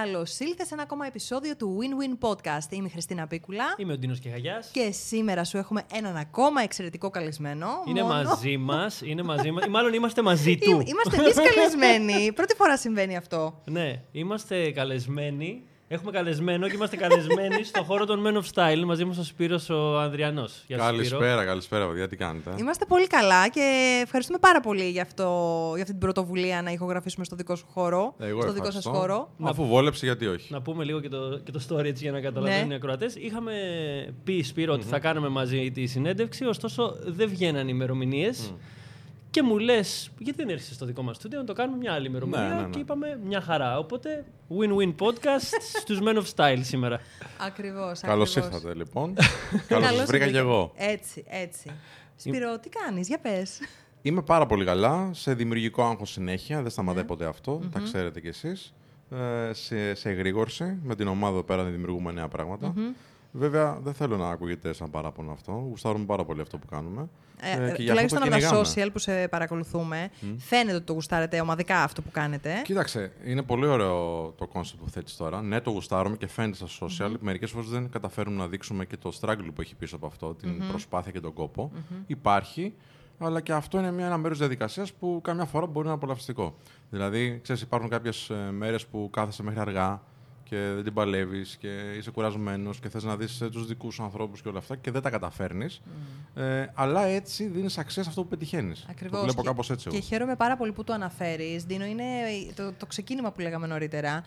Καλώς ήλθες σε ένα ακόμα επεισόδιο του Win-Win Podcast. Είμαι η Χριστίνα Πίκουλα. Είμαι ο Ντίνος Κεχαγιάς. Και σήμερα σου έχουμε έναν ακόμα εξαιρετικό καλεσμένο. Είναι μόνο- μαζί μας. Είναι μαζί μας. Ή μάλλον είμαστε μαζί του. Εί- Είμαστε εμείς καλεσμένοι. Πρώτη φορά συμβαίνει αυτό. ναι, είμαστε καλεσμένοι. Έχουμε καλεσμένο και είμαστε καλεσμένοι στο χώρο των Men of Style. Μαζί μας ο Σπύρος ο Ανδριανός. Καλησπέρα, καλησπέρα, παιδιά. Τι κάνετε. Είμαστε πολύ καλά και ευχαριστούμε πάρα πολύ για, αυτό, για αυτή την πρωτοβουλία να ηχογραφήσουμε στο δικό σου χώρο. Εγώ στο δικό σας ευχαριστώ. χώρο. Αφού βόλεψε, γιατί όχι; Να πούμε λίγο και το, και το story έτσι για να καταλαβαίνουν Ναι. οι ακροατές. Είχαμε πει, Σπύρο, ότι θα κάνουμε μαζί τη συνέντευξη, ωστόσο δεν βγαίναν ημερομηνίες. Και μου λες, γιατί δεν έρχεσαι στο δικό μας στούντιο να το κάνουμε μια άλλη ημερομηνία. Ναι, ναι, ναι. Και είπαμε μια χαρά. Οπότε, win-win podcast στους Men of Style σήμερα. Ακριβώς. Καλώς ήρθατε, λοιπόν. Καλώς σας βρήκα κι εγώ. Έτσι, έτσι. Σπύρο, τι κάνεις, για πες. Είμαι πάρα πολύ καλά. Σε δημιουργικό άγχος συνέχεια. Δεν Ναι. σταματάει ποτέ αυτό. Τα ξέρετε κι εσείς. Ε, σε, σε εγρήγορση. Με την ομάδα εδώ πέρα δημιουργούμε νέα πράγματα. Βέβαια, δεν θέλω να ακούγεται σαν παράπονο αυτό. Γουστάρουμε πάρα πολύ αυτό που κάνουμε. Ε, Ε, και γι' αυτό τουλάχιστον το από τα κυνηγάμε. social που σε παρακολουθούμε, φαίνεται ότι το γουστάρετε ομαδικά αυτό που κάνετε. Κοίταξε, είναι πολύ ωραίο το concept που θέτεις τώρα. Ναι, το γουστάρουμε και φαίνεται στα social. mm Μερικές φορές δεν καταφέρουμε να δείξουμε και το struggle που έχει πίσω από αυτό, την προσπάθεια και τον κόπο. Υπάρχει, αλλά και αυτό είναι μια, ένα μέρος διαδικασίας που καμιά φορά μπορεί να είναι απολαυστικό. Δηλαδή, ξέρεις, υπάρχουν κάποιες μέρες που κάθεσαι μέχρι αργά και δεν την παλεύεις και είσαι κουρασμένος και θες να δεις τους δικούς σου ανθρώπους και όλα αυτά και δεν τα καταφέρνεις. Ε, αλλά έτσι δίνεις αξία σε αυτό που πετυχαίνεις. Ακριβώς. Το βλέπω Και- κάπως έτσι. Και εγώ. χαίρομαι πάρα πολύ που το αναφέρεις. Δίνω, είναι το, το ξεκίνημα που λέγαμε νωρίτερα.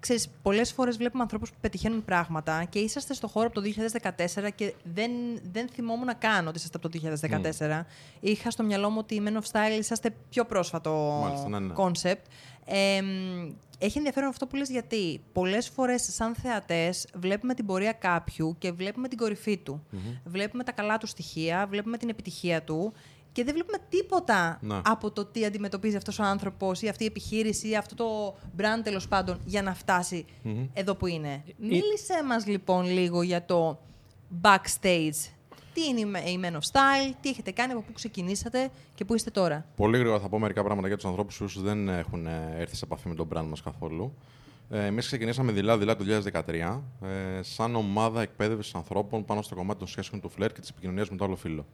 Ξέρεις, πολλές φορές βλέπουμε ανθρώπους που πετυχαίνουν πράγματα και είσαστε στο χώρο από το 2014 και δεν, δεν θυμόμουν καν ότι είσαστε από το 2014. Είχα στο μυαλό μου ότι οι Men of Style είσαστε πιο πρόσφατο Μάλιστα, ναι, ναι. concept. Ε, μ, έχει ενδιαφέρον αυτό που λες γιατί πολλές φορές σαν θεατές βλέπουμε την πορεία κάποιου και βλέπουμε την κορυφή του. Βλέπουμε τα καλά του στοιχεία, βλέπουμε την επιτυχία του και δεν βλέπουμε τίποτα Ναι. από το τι αντιμετωπίζει αυτός ο άνθρωπος ή αυτή η επιχείρηση ή αυτό το brand τέλος πάντων για να φτάσει εδώ που είναι. Μίλησέ μας λοιπόν λίγο για το backstage. Τι είναι η Me- η Men of Style, τι έχετε κάνει, από πού ξεκινήσατε και πού είστε τώρα. Πολύ γρήγορα θα πω μερικά πράγματα για τους ανθρώπους που δεν έχουν ε, έρθει σε επαφή με τον brand μας καθόλου. Ε, Εμείς ξεκινήσαμε δειλά-δειλά το 2013 ε, σαν ομάδα εκπαίδευσης ανθρώπων πάνω στο κομμάτι των σχέσεων του φλερ και της επικοινωνίας με το άλλο φύλλο.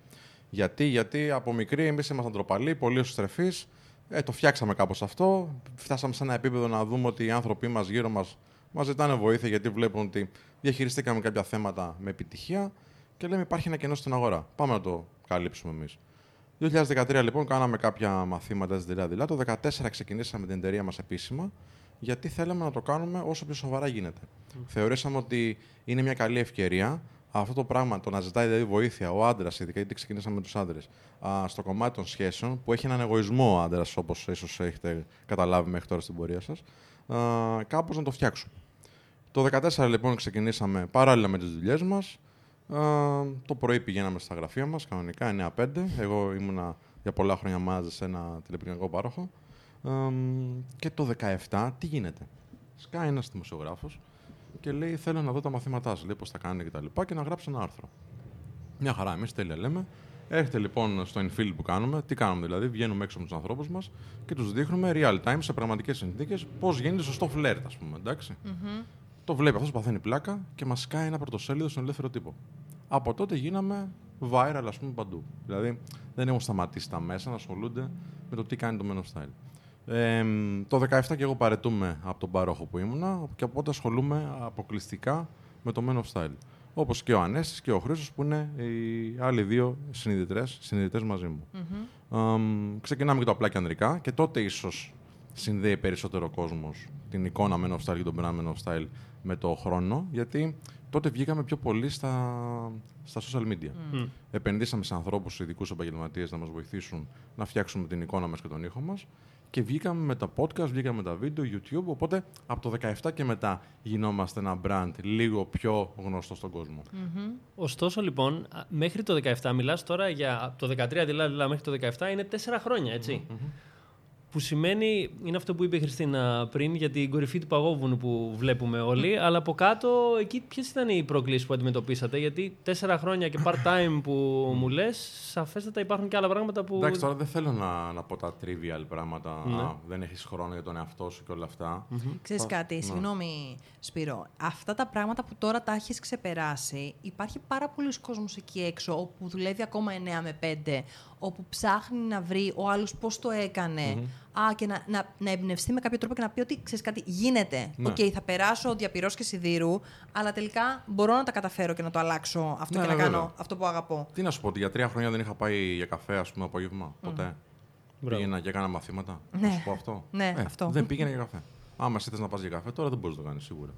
Γιατί, γιατί από μικροί εμείς ήμασταν τροπαλοί, πολύ εσωστρεφεί. Ε, το φτιάξαμε κάπως αυτό. Φτάσαμε σε ένα επίπεδο να δούμε ότι οι άνθρωποι μας γύρω μας μας ζητάνε βοήθεια γιατί βλέπουν ότι διαχειριστήκαμε κάποια θέματα με επιτυχία και λέμε υπάρχει ένα κενό στην αγορά. Πάμε να το καλύψουμε εμείς. 2013 λοιπόν κάναμε κάποια μαθήματα έτσι δειλά-δειλά. Το 2014 ξεκινήσαμε την εταιρεία μας επίσημα γιατί θέλαμε να το κάνουμε όσο πιο σοβαρά γίνεται. Θεωρήσαμε ότι είναι μια καλή ευκαιρία αυτό το πράγμα, το να ζητάει δηλαδή βοήθεια ο άντρας, ειδικά γιατί ξεκινήσαμε με τους άντρες, στο κομμάτι των σχέσεων, που έχει έναν εγωισμό ο άντρας, όπως ίσως έχετε καταλάβει μέχρι τώρα στην πορεία σας, κάπως να το φτιάξουμε. Το 2014 λοιπόν ξεκινήσαμε παράλληλα με τις δουλειές μας. Το πρωί πηγαίναμε στα γραφεία μας, κανονικά 9-5. Εγώ ήμουνα για πολλά χρόνια μαζί σε ένα τηλεπικοινωνικό πάροχο. Ε, και το 17 τι γίνεται; Σκάει ένας δημοσιογράφος και λέει: Θέλω να δω τα μαθήματά σα. Λέει πώς τα κάνει και τα λοιπά και να γράψει ένα άρθρο. Μια χαρά, εμείς τέλεια λέμε. Έρχεται λοιπόν στο infield που κάνουμε. Τι κάνουμε δηλαδή, βγαίνουμε έξω με τους ανθρώπους μας και τους δείχνουμε real time σε πραγματικές συνθήκες πώς γίνεται σωστό φλερτ, ας πούμε. εντάξει. Το βλέπει αυτός, παθαίνει πλάκα και μας κάνει ένα πρωτοσέλιδο στον ελεύθερο τύπο. Από τότε γίναμε viral, ας πούμε, παντού. Δηλαδή δεν έχουν σταματήσει τα μέσα να ασχολούνται με το τι κάνει το Men of Style. Ε, το 17 και εγώ παρετούμε από τον πάροχο που ήμουνα και οπότε ασχολούμαι αποκλειστικά με το Men of Style. Όπως και ο Ανέστης και ο Χρήστος που είναι οι άλλοι δύο συνειδητές, συνειδητές μαζί μου. Εμ, ξεκινάμε και το απλά και ανδρικά και τότε ίσως συνδέει περισσότερο ο κόσμος την εικόνα Men of Style και τον brand Men of Style με το χρόνο γιατί τότε βγήκαμε πιο πολύ στα, στα social media. Επενδύσαμε σε ανθρώπους ειδικούς επαγγελματίες να μας βοηθήσουν να φτιάξουμε την εικόνα μας και τον ήχο μας και βγήκαμε με τα podcast, βγήκαμε με τα βίντεο, YouTube, οπότε από το 17 και μετά γινόμαστε ένα brand λίγο πιο γνωστό στον κόσμο. Ωστόσο, λοιπόν, α, μέχρι το 17, μιλάς τώρα για από το 13 δηλαδή, δηλαδή μέχρι το 17, είναι 4 χρόνια, έτσι. Που σημαίνει, είναι αυτό που είπε η Χριστίνα πριν για την κορυφή του παγόβουνου που βλέπουμε όλοι, αλλά από κάτω εκεί ποιες ήταν οι προκλήσεις που αντιμετωπίσατε. Γιατί τέσσερα χρόνια και part-time που μου λες, σαφέστατα υπάρχουν και άλλα πράγματα που. Εντάξει, τώρα δεν θέλω να, να πω τα trivial πράγματα. Α, δεν έχεις χρόνο για τον εαυτό σου και όλα αυτά. Ξέρεις κάτι, συγγνώμη Σπύρο. Αυτά τα πράγματα που τώρα τα έχεις ξεπεράσει, υπάρχει πάρα πολύς κόσμος εκεί έξω όπου δουλεύει ακόμα 9 με 5, όπου ψάχνει να βρει ο άλλος πώς το έκανε. Α, και να, να, να εμπνευστεί με κάποιο τρόπο και να πει ότι ξέρεις κάτι, γίνεται. Ναι. Οκ, θα περάσω διά πυρός και σιδήρου, αλλά τελικά μπορώ να τα καταφέρω και να το αλλάξω αυτό Ναι, και να ναι, κάνω βέβαια. αυτό που αγαπώ. Τι να σου πω, ότι για τρία χρόνια δεν είχα πάει για καφέ, ας πούμε, απόγευμα. Ποτέ. Μπράβο. Πήγαινα και έκανα μαθήματα. Ναι. Να σου πω αυτό. Ναι, αυτό. Δεν πήγαινα για καφέ. Άμα εσύ θες να πας για καφέ, τώρα δεν μπορείς να το κάνεις σίγουρα.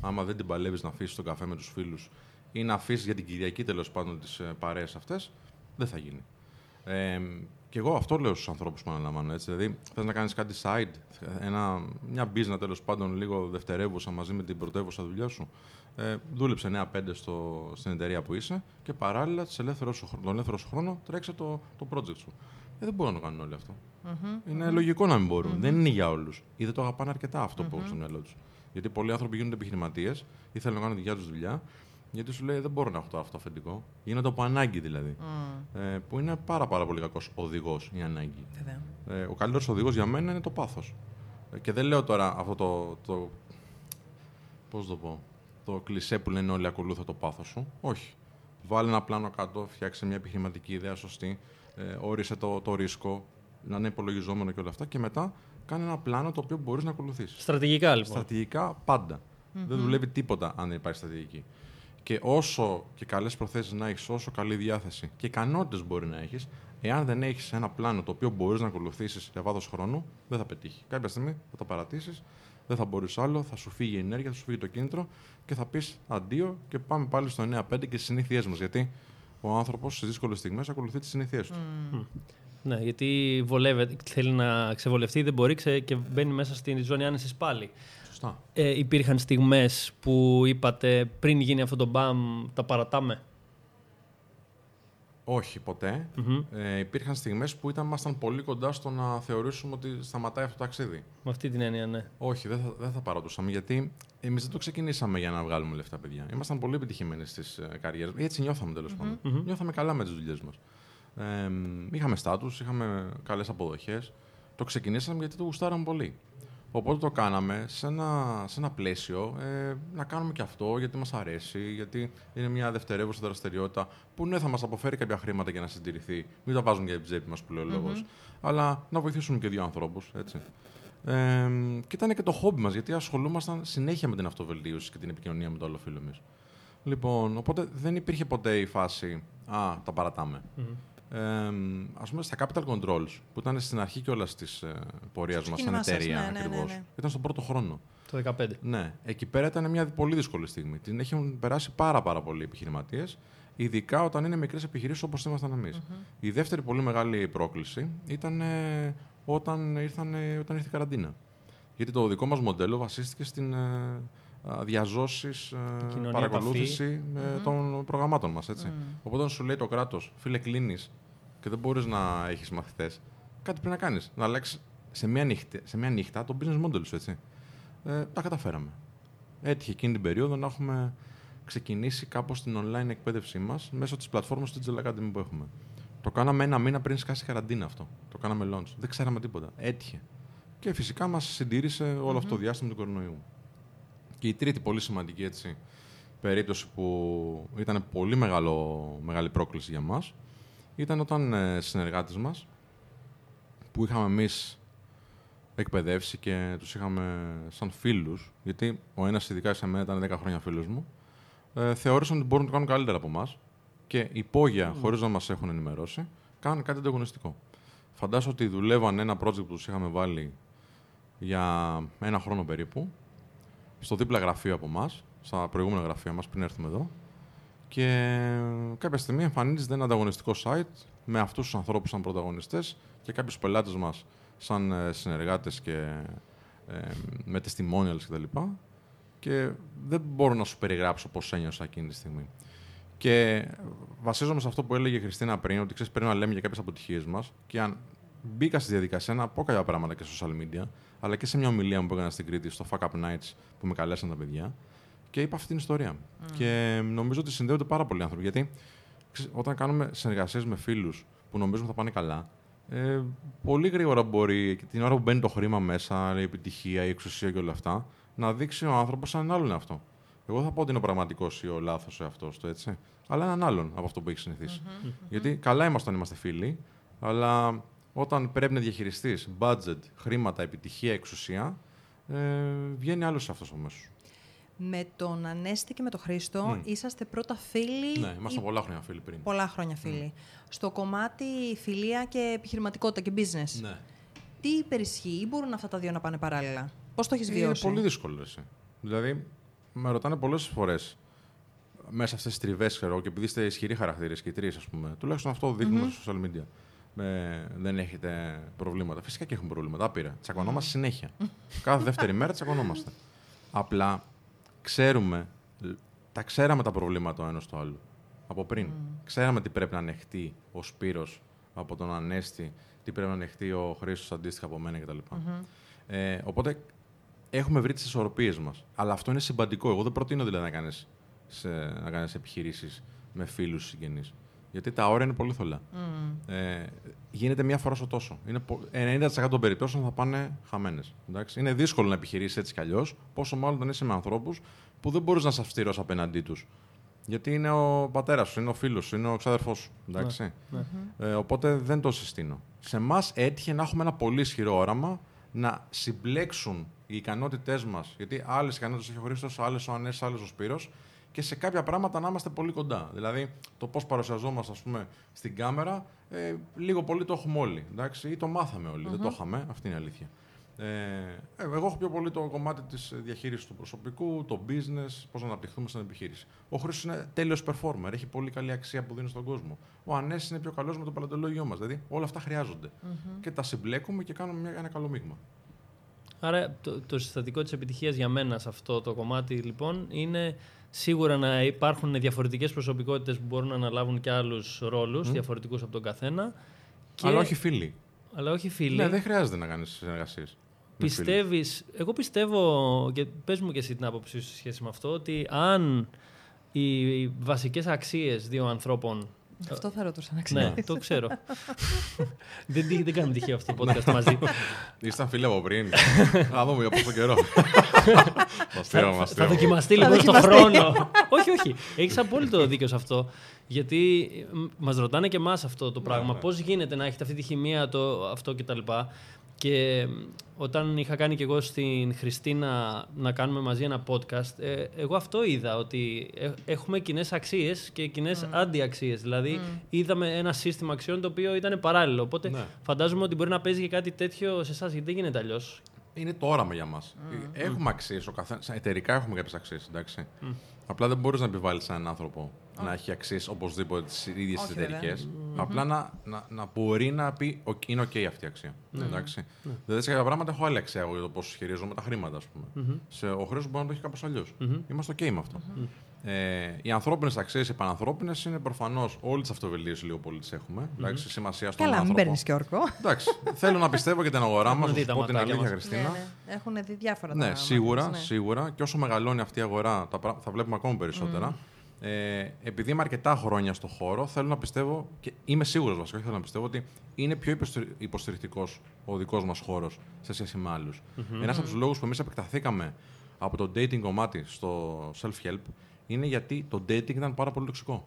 Άμα δεν την παλεύεις να αφήσεις τον καφέ με τους φίλους ή να αφήσεις για την Κυριακή τέλος πάντων τις παρέες αυτές, δεν θα γίνει. Ε, και εγώ αυτό λέω στους ανθρώπους που αναλαμβάνω. Έτσι. Δηλαδή, θες να κάνεις κάτι side, ένα, μια business τέλος πάντων λίγο δευτερεύουσα μαζί με την πρωτεύουσα δουλειά σου. Ε, δούλεψε 9-5 στο, στην εταιρεία που είσαι και παράλληλα τις ελεύθερο σου, χρόνο- τον ελεύθερο σου χρόνο τρέξε το, το project σου. Ε, δεν μπορούν να το κάνουν όλοι αυτό. Είναι λογικό να μην μπορουν Δεν είναι για όλους. Ή δεν το αγαπάνε αρκετά αυτό που έχουν στο μυαλό τους. Γιατί πολλοί άνθρωποι γίνονται επιχειρηματίες ή θέλουν να κάνουν τη δικιά τους δουλειά, γιατί σου λέει δεν μπορώ να έχω το αυτό αφεντικό. Γίνονται από ανάγκη δηλαδή. Ε, που είναι πάρα, πάρα πολύ κακός οδηγός η ανάγκη. Βέβαια. Ε, ο καλύτερος οδηγός για μένα είναι το πάθος. Ε, και δεν λέω τώρα αυτό το. το Πώς το πω. Το κλισέ που λένε όλοι ακολούθα το πάθος σου. Όχι. Βάλε ένα πλάνο κάτω, φτιάξε μια επιχειρηματική ιδέα σωστή, ε, όρισε το, το ρίσκο, να είναι υπολογιζόμενο και όλα αυτά και μετά κάνε ένα πλάνο το οποίο μπορείς να ακολουθήσεις. Στρατηγικά λοιπόν. Στρατηγικά πάντα. Δεν δουλεύει τίποτα αν δεν υπάρχει στρατηγική. Και όσο και καλές προθέσεις να έχεις, όσο καλή διάθεση και ικανότητες μπορεί να έχεις, εάν δεν έχεις ένα πλάνο το οποίο μπορείς να ακολουθήσεις για βάθος χρόνου, δεν θα πετύχει. Κάποια στιγμή θα το παρατήσεις, δεν θα μπορείς άλλο, θα σου φύγει η ενέργεια, θα σου φύγει το κίνητρο και θα πεις αντίο και πάμε πάλι στο 9-5 και στι συνήθειές μας. Γιατί ο άνθρωπος στις δύσκολες στιγμές ακολουθεί τις συνήθειές του. Ναι, γιατί βολεύεται, θέλει να ξεβολευτεί, δεν μπορεί ξε- και μπαίνει μέσα στην ζώνη άνεσης πάλι. Σωστά. Ε, υπήρχαν στιγμές που είπατε πριν γίνει αυτό το μπαμ, τα παρατάμε. Όχι ποτέ. Ε, υπήρχαν στιγμές που ήταν, ήμασταν πολύ κοντά στο να θεωρήσουμε ότι σταματάει αυτό το ταξίδι. Με αυτή την έννοια, ναι. Όχι, δεν θα, δεν θα παρατούσαμε γιατί εμείς δεν το ξεκινήσαμε για να βγάλουμε λεφτά, παιδιά. Ήμασταν πολύ επιτυχημένοι στις ε, καριέρες μας. Έτσι νιώθαμε τέλος πάντων. Νιώθαμε καλά με τις δουλειές μας. Ε, είχαμε στάτους, είχαμε καλές αποδοχές. Το ξεκινήσαμε γιατί το γουστάραμε πολύ. Οπότε το κάναμε σε ένα, σε ένα πλαίσιο ε, να κάνουμε και αυτό γιατί μας αρέσει, γιατί είναι μια δευτερεύουσα δραστηριότητα που ναι θα μας αποφέρει κάποια χρήματα για να συντηρηθεί. Μην τα βάζουμε για την τσέπη μας που λέει ο λόγος, αλλά να βοηθήσουμε και δύο ανθρώπους, έτσι. Ε, και ήταν και το χόμπι μας, γιατί ασχολούμασταν συνέχεια με την αυτοβελτίωση και την επικοινωνία με το άλλο φίλο μας. Λοιπόν, οπότε δεν υπήρχε ποτέ η φάση «Α, τα παρατάμε». Ε, ας πούμε στα Capital Controls, που ήταν στην αρχή κιόλας της ε, πορείας μας σαν ξεκίνημά σας, εταιρεία ναι, ναι, ναι, ακριβώς. ναι. Ήταν στον πρώτο χρόνο. Το 15. Ναι, εκεί πέρα ήταν μια πολύ δύσκολη στιγμή. Την έχουν περάσει πάρα, πάρα πολλοί επιχειρηματίες, ειδικά όταν είναι μικρές επιχειρήσεις όπως ήμασταν εμείς. Η δεύτερη πολύ μεγάλη πρόκληση ήταν ε, όταν, ήρθαν, ε, όταν ήρθε η καραντίνα. Γιατί το δικό μας μοντέλο βασίστηκε στην ε, α, διαζώσεις, ε, Κοινωνία, παρακολούθηση ε, των προγραμμάτων μας. Οπότε, όταν σου λέει το κράτος, φίλε, κλείνεις και δεν μπορείς να έχεις μαθητές, κάτι πρέπει να κάνεις. Να αλλάξεις σε μια, νύχτα, σε μια νύχτα το business model σου, έτσι. Ε, τα καταφέραμε. Έτυχε εκείνη την περίοδο να έχουμε ξεκινήσει κάπως την online εκπαίδευσή μας μέσω της πλατφόρμας του Digital Academy που έχουμε. Το κάναμε ένα μήνα πριν σκάσει η καραντίνα αυτό. Το κάναμε launch. Δεν ξέραμε τίποτα. Έτυχε. Και φυσικά μας συντήρησε όλο αυτό το διάστημα του κορονοϊού. Και η τρίτη πολύ σημαντική έτσι, περίπτωση που ήταν πολύ μεγάλο, μεγάλη πρόκληση για μας ήταν όταν ε, συνεργάτες μας που είχαμε εμείς εκπαιδεύσει και τους είχαμε σαν φίλους, γιατί ο ένας ειδικά σε μένα ήταν 10 χρόνια φίλος μου, ε, θεώρησαν ότι μπορούν να το κάνουν καλύτερα από εμάς και υπόγεια, mm. χωρίς να μας έχουν ενημερώσει, κάνουν κάτι ανταγωνιστικό. Φαντάζομαι ότι δουλεύαν ένα project που τους είχαμε βάλει για ένα χρόνο περίπου, στο δίπλα γραφείο από εμάς, στα προηγούμενα γραφεία μας πριν έρθουμε εδώ. Και κάποια στιγμή εμφανίζεται ένα ανταγωνιστικό site με αυτούς τους ανθρώπους σαν πρωταγωνιστές και κάποιους πελάτες μας σαν ε, συνεργάτες και ε, με testimonials κτλ. Και, και δεν μπορώ να σου περιγράψω πώς ένιωσα εκείνη τη στιγμή. Και βασίζομαι σε αυτό που έλεγε η Χριστίνα πριν, ότι ξέρεις, πρέπει να λέμε για κάποιες αποτυχίες μας και αν μπήκα στη διαδικασία να πω κάποια πράγματα και στο social media, αλλά και σε μια ομιλία μου που έκανα στην Κρήτη, στο Fuck Up Nights, που με καλέσαν τα παιδιά. Και είπα αυτή την ιστορία. Και νομίζω ότι συνδέονται πάρα πολλοί άνθρωποι. Γιατί ξέρεις, όταν κάνουμε συνεργασίες με φίλους που νομίζουμε θα πάνε καλά, ε, πολύ γρήγορα μπορεί και την ώρα που μπαίνει το χρήμα μέσα, η επιτυχία, η εξουσία και όλα αυτά, να δείξει ο άνθρωπος έναν άλλον αυτό. Εγώ θα πω ότι είναι ο πραγματικός ή ο λάθος εαυτός του, έτσι. Αλλά έναν άλλον από αυτό που έχεις συνηθίσει. Γιατί καλά είμαστε όταν είμαστε φίλοι, αλλά όταν πρέπει να διαχειριστείς budget, χρήματα, επιτυχία, εξουσία, ε, βγαίνει άλλος αυτό ο μέσο. Με τον Ανέστη και με τον Χρήστο Μμ. είσαστε πρώτα φίλοι. Ναι, ήμασταν ή πολλά χρόνια φίλοι πριν. πολλά χρόνια φίλοι. Στο κομμάτι φιλία και επιχειρηματικότητα και business. Ναι. Τι υπερισχύει ή μπορούν αυτά τα δύο να πάνε παράλληλα; Πώς το έχεις βιώσει; Είναι πολύ δύσκολο. Εσύ. Δηλαδή, με ρωτάνε πολλές φορές μέσα αυτές τις τριβές, ξέρω εγώ, και επειδή είστε ισχυροί χαρακτήρες και οι τρεις, ας πούμε, τουλάχιστον αυτό δείχνουμε στα social media. Με, δεν έχετε προβλήματα. Φυσικά και έχουμε προβλήματα. Άπειρα. Τσακωνόμαστε συνέχεια. Κάθε δεύτερη μέρα τσακωνόμαστε. Απλά ξέρουμε, τα ξέραμε τα προβλήματα ο ένας του άλλου. Από πριν. Ξέραμε τι πρέπει να ανεχτεί ο Σπύρος από τον Ανέστη, τι πρέπει να ανεχτεί ο Χρήστος αντίστοιχα από μένα κτλ. Ε, οπότε έχουμε βρει τις ισορροπίες μας. Αλλά αυτό είναι συμπαντικό. Εγώ δεν προτείνω δηλαδή να κάνεις να κάνεις επιχειρήσεις με φίλους συγγενείς. Γιατί τα όρια είναι πολύ θολά. Ε, γίνεται μία φορά στο τόσο. Είναι, πο- 90% των περιπτώσεων θα πάνε χαμένες. Είναι δύσκολο να επιχειρήσεις έτσι κι αλλιώς, πόσο μάλλον όταν είσαι με ανθρώπους που δεν μπορείς να είσαι αυστηρό απέναντί τους. Γιατί είναι ο πατέρας σου, είναι ο φίλος σου, είναι ο ξάδερφό σου. Εντάξει. Ε, οπότε δεν το συστήνω. Σε εμάς έτυχε να έχουμε ένα πολύ ισχυρό όραμα να συμπλέξουν οι ικανότητές μας. Γιατί άλλες ικανότητες έχει ο Χρήστος, άλλες ο Ανέσης, άλλες ο Σπύρος και σε κάποια πράγματα να είμαστε πολύ κοντά. Δηλαδή, το πώς παρουσιαζόμαστε, ας πούμε, στην κάμερα, ε, λίγο πολύ το έχουμε όλοι. Εντάξει, ή το μάθαμε όλοι. Δεν το είχαμε. Αυτή είναι η αλήθεια. Ε, ε, εγώ έχω πιο πολύ το κομμάτι της διαχείρισης του προσωπικού, το business, πώς να αναπτυχθούμε στην επιχείρηση. Ο Χρήστος είναι τέλειος performer, έχει πολύ καλή αξία που δίνει στον κόσμο. Ο Ανέσης είναι πιο καλός με το παλατολόγιο μας. Δηλαδή, όλα αυτά χρειάζονται. Και τα συμπλέκουμε και κάνουμε μια, ένα καλό μείγμα. Άρα το, το συστατικό της επιτυχίας για μένα σε αυτό το κομμάτι λοιπόν είναι σίγουρα να υπάρχουν διαφορετικές προσωπικότητες που μπορούν να αναλάβουν και άλλους ρόλους, διαφορετικούς από τον καθένα. Και... Αλλά όχι φίλοι. Αλλά όχι φίλοι. Ναι, δεν χρειάζεται να κάνεις συνεργασίες. Πιστεύεις, εγώ πιστεύω, και πες μου και εσύ την άποψή σου σε σχέση με αυτό, ότι αν οι βασικές αξίες δύο ανθρώπων Αυτό θα ρωτούσα να ναι, ξέρεις. το ξέρω. δεν, τύχει- δεν κάνουμε τυχαίο αυτό το podcast μαζί. Ήσταν φίλοι από πριν. Θα δούμε για πόσο καιρό. Μα στείλω, μα Θα στείλω. δοκιμαστεί Θα λοιπόν στον δοκιμαστεί. χρόνο. όχι, όχι. Έχεις απόλυτο δίκιο σε αυτό. Γιατί μας ρωτάνε και εμάς αυτό το πράγμα. ναι. Πώς γίνεται να έχετε αυτή τη χημεία, το, αυτό κτλ. Και μ, όταν είχα κάνει και εγώ στην Χριστίνα να κάνουμε μαζί ένα podcast, ε, εγώ αυτό είδα, ότι ε, έχουμε κοινές αξίες και κοινές αντιαξίες. Δηλαδή, είδαμε ένα σύστημα αξιών το οποίο ήταν παράλληλο. Οπότε Ναι. φαντάζομαι ότι μπορεί να παίζει και κάτι τέτοιο σε εσάς, γιατί δεν γίνεται αλλιώς. Είναι το όραμα για μας. Έχουμε αξίες. Εταιρικά έχουμε κάποιες αξίες. Απλά δεν μπορείς να επιβάλλεις σε έναν άνθρωπο να έχει αξίες οπωσδήποτε τις ίδιες τις Όχι, βέβαια. εταιρικές. Απλά να, να, να μπορεί να πει «OK, είναι OK αυτή η αξία. Εντάξει. Δηλαδή σε κάποια πράγματα έχω άλλη αξία εγώ για το πώς χειρίζομαι τα χρήματα, ας πούμε. Σε, ο χρέος μπορεί να το έχει κάπως αλλιώς. Είμαστε OK με αυτό. Ε, οι ανθρώπινες αξίες, οι πανανθρώπινες, είναι προφανώς όλες της αυτοβελτίωσης λίγο πολύ τι έχουμε. Εντάξει, σημασία στον Καλά, μην άνθρωπο. παίρνεις και όρκο. Εντάξει, θέλω να πιστεύω και την αγορά μας, Έχουν να δει σου τα πω την ματάκια αλήθεια, μας. Χριστίνα. Ναι, ναι. Έχουν δει διάφορα Ναι, τα σίγουρα, μάτια μας, ναι. σίγουρα. Και όσο μεγαλώνει αυτή η αγορά, τα, πρά- θα βλέπουμε ακόμα περισσότερα. Ε, επειδή είμαι αρκετά χρόνια στο χώρο, θέλω να πιστεύω και είμαι σίγουρος βασικά, θέλω να πιστεύω ότι είναι πιο υποστηρικτικός ο δικός μας χώρος σε σχέση με άλλους. Ένας από τους λόγους που εμείς επεκταθήκαμε από το dating κομμάτι στο self-help είναι γιατί το dating ήταν πάρα πολύ τοξικό.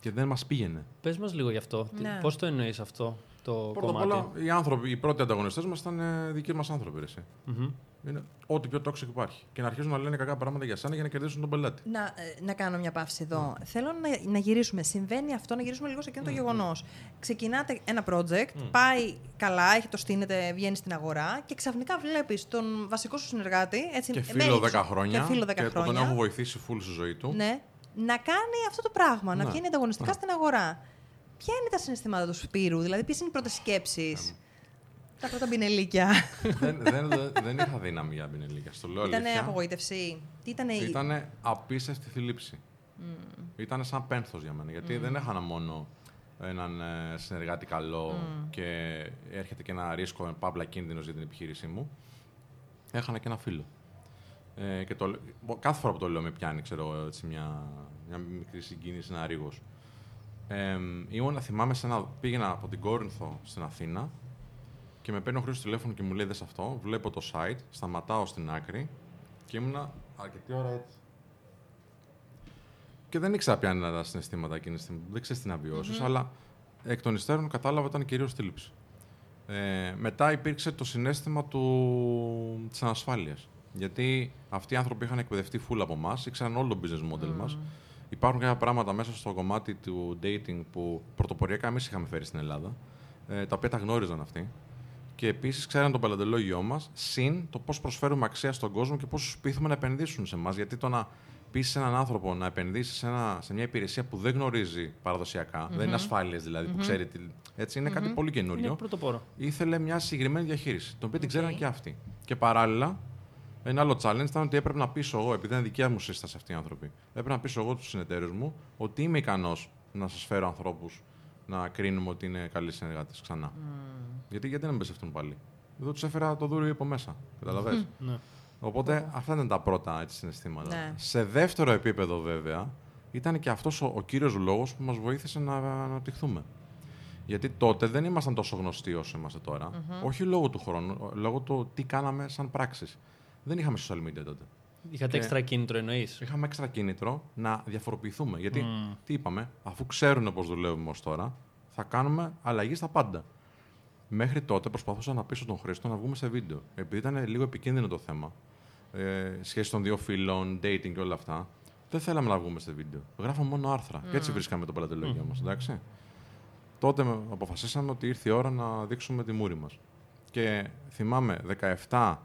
Και δεν μας πήγαινε. Πες μας λίγο γι' αυτό. Ναι. Πώς το εννοείς αυτό; Το Πρώτα απ' κομμάτι. όλα, οι, άνθρωποι, οι πρώτοι ανταγωνιστές μας ήταν ε, δικοί μας άνθρωποι. ρε εσύ. Μμμ. Είναι ό,τι πιο toxic υπάρχει. Και να αρχίζουν να λένε κακά πράγματα για σένα για να κερδίσουν τον πελάτη. Να, ε, να κάνω μια παύση εδώ. Θέλω να, να γυρίσουμε. Συμβαίνει αυτό, να γυρίσουμε λίγο σε εκείνο το γεγονός. Ξεκινάτε ένα project, πάει καλά, έχει το στείνεται, βγαίνει στην αγορά και ξαφνικά βλέπεις τον βασικό σου συνεργάτη. Έτσι, Και ε, φίλο manager, 10 χρόνια. Και φίλο 10 και που χρόνια. τον έχω βοηθήσει full στη ζωή του. Ναι, να κάνει αυτό το πράγμα, να Ναι. βγαίνει ανταγωνιστικά Ναι. στην αγορά. Ποια είναι τα συναισθήματα του Σπύρου, δηλαδή ποιες είναι οι πρώτες σκέψεις, τα πρώτα μπινελίκια. δεν, δεν, δεν, δεν είχα δύναμη για μπινελίκια. Στο λέω Ήταν αλήθεια. απογοήτευση; Τι ήταν η. Ήταν απίστευτη θλίψη. Ήταν σαν πένθος για μένα. Γιατί δεν έχανα μόνο έναν ε, συνεργάτη καλό και έρχεται και ένα ρίσκο, ένα παύλα κίνδυνος για την επιχείρησή μου, έχανα και ένα φίλο. Ε, και το, κάθε φορά που το λέω με πιάνει, ξέρω, έτσι, μια, μια μικρή συγκίνηση, ένα ρίγος. Ε, ήμουν, θυμάμαι, σε ένα, πήγαινα από την Κόρινθο στην Αθήνα και με παίρνει ο Χρήστος τηλέφωνο και μου λέει δες αυτό, βλέπω το site, σταματάω στην άκρη και ήμουνα αρκετή ώρα έτσι. Και δεν ήξερα ποια είναι τα συναισθήματα εκείνη τη στιγμή. Δεν ξέρεις τι να βιωσει αλλά εκ των υστέρων κατάλαβα ότι ήταν κυρίως θλίψη. Ε, μετά υπήρξε το συνέστημα του... της ανασφάλειας. Γιατί αυτοί οι άνθρωποι είχαν εκπαιδευτεί full από εμάς, ήξεραν όλο το business model mm. μας. Υπάρχουν κάποια πράγματα μέσα στο κομμάτι του dating που πρωτοποριακά εμείς είχαμε φέρει στην Ελλάδα, ε, τα οποία τα γνώριζαν αυτοί. Και επίσης ξέραν το πελατελόγιό μας, συν το πώς προσφέρουμε αξία στον κόσμο και πώς του πείθουμε να επενδύσουν σε εμάς. Γιατί το να πει έναν άνθρωπο να επενδύσει σε, σε μια υπηρεσία που δεν γνωρίζει δεν είναι ασφάλειες δηλαδή, που ξέρει. Τι, έτσι, είναι κάτι πολύ καινούριο. Είναι πρωτοπόρο. Ήθελε μια συγκεκριμένη διαχείριση, τον οποίο την ξέραν και αυτοί. Και παράλληλα, ένα άλλο challenge ήταν ότι έπρεπε να πείσω εγώ, επειδή είναι δικιά μου σύσταση αυτοί οι άνθρωποι, έπρεπε να πείσω εγώ τους συνεταίρους μου ότι είμαι ικανός να σας φέρω ανθρώπους να κρίνουμε ότι είναι καλοί συνεργάτες ξανά. Γιατί, γιατί να μην πεσευτούν πάλι. Εδώ τους έφερα το δούριο από μέσα. Καταλαβαίνετε. Ναι. Οπότε αυτά ήταν τα πρώτα έτσι, συναισθήματα. Ναι. Σε δεύτερο επίπεδο, βέβαια, ήταν και αυτός ο, ο κύριος λόγος που μας βοήθησε να αναπτυχθούμε. Γιατί τότε δεν ήμασταν τόσο γνωστοί όσο είμαστε Όχι λόγω του χρόνου, λόγω του τι κάναμε σαν πράξεις. Δεν είχαμε social media τότε. Είχατε έξτρα κίνητρο, εννοείς; Είχαμε έξτρα κίνητρο να διαφοροποιηθούμε. Γιατί τι είπαμε, αφού ξέρουν πώς δουλεύουμε ως τώρα, θα κάνουμε αλλαγή στα πάντα. Μέχρι τότε προσπαθούσα να πείσω τον Χρήστο να βγούμε σε βίντεο. Επειδή ήταν λίγο επικίνδυνο το θέμα, ε, σχέση των δύο φίλων, dating και όλα αυτά, δεν θέλαμε να βγούμε σε βίντεο. Γράφαμε μόνο άρθρα. Και έτσι βρίσκαμε το πελατελόγιο mm. μα, εντάξει. Τότε αποφασίσαμε ότι ήρθε η ώρα να δείξουμε τη μούρη μας. Και θυμάμαι, 17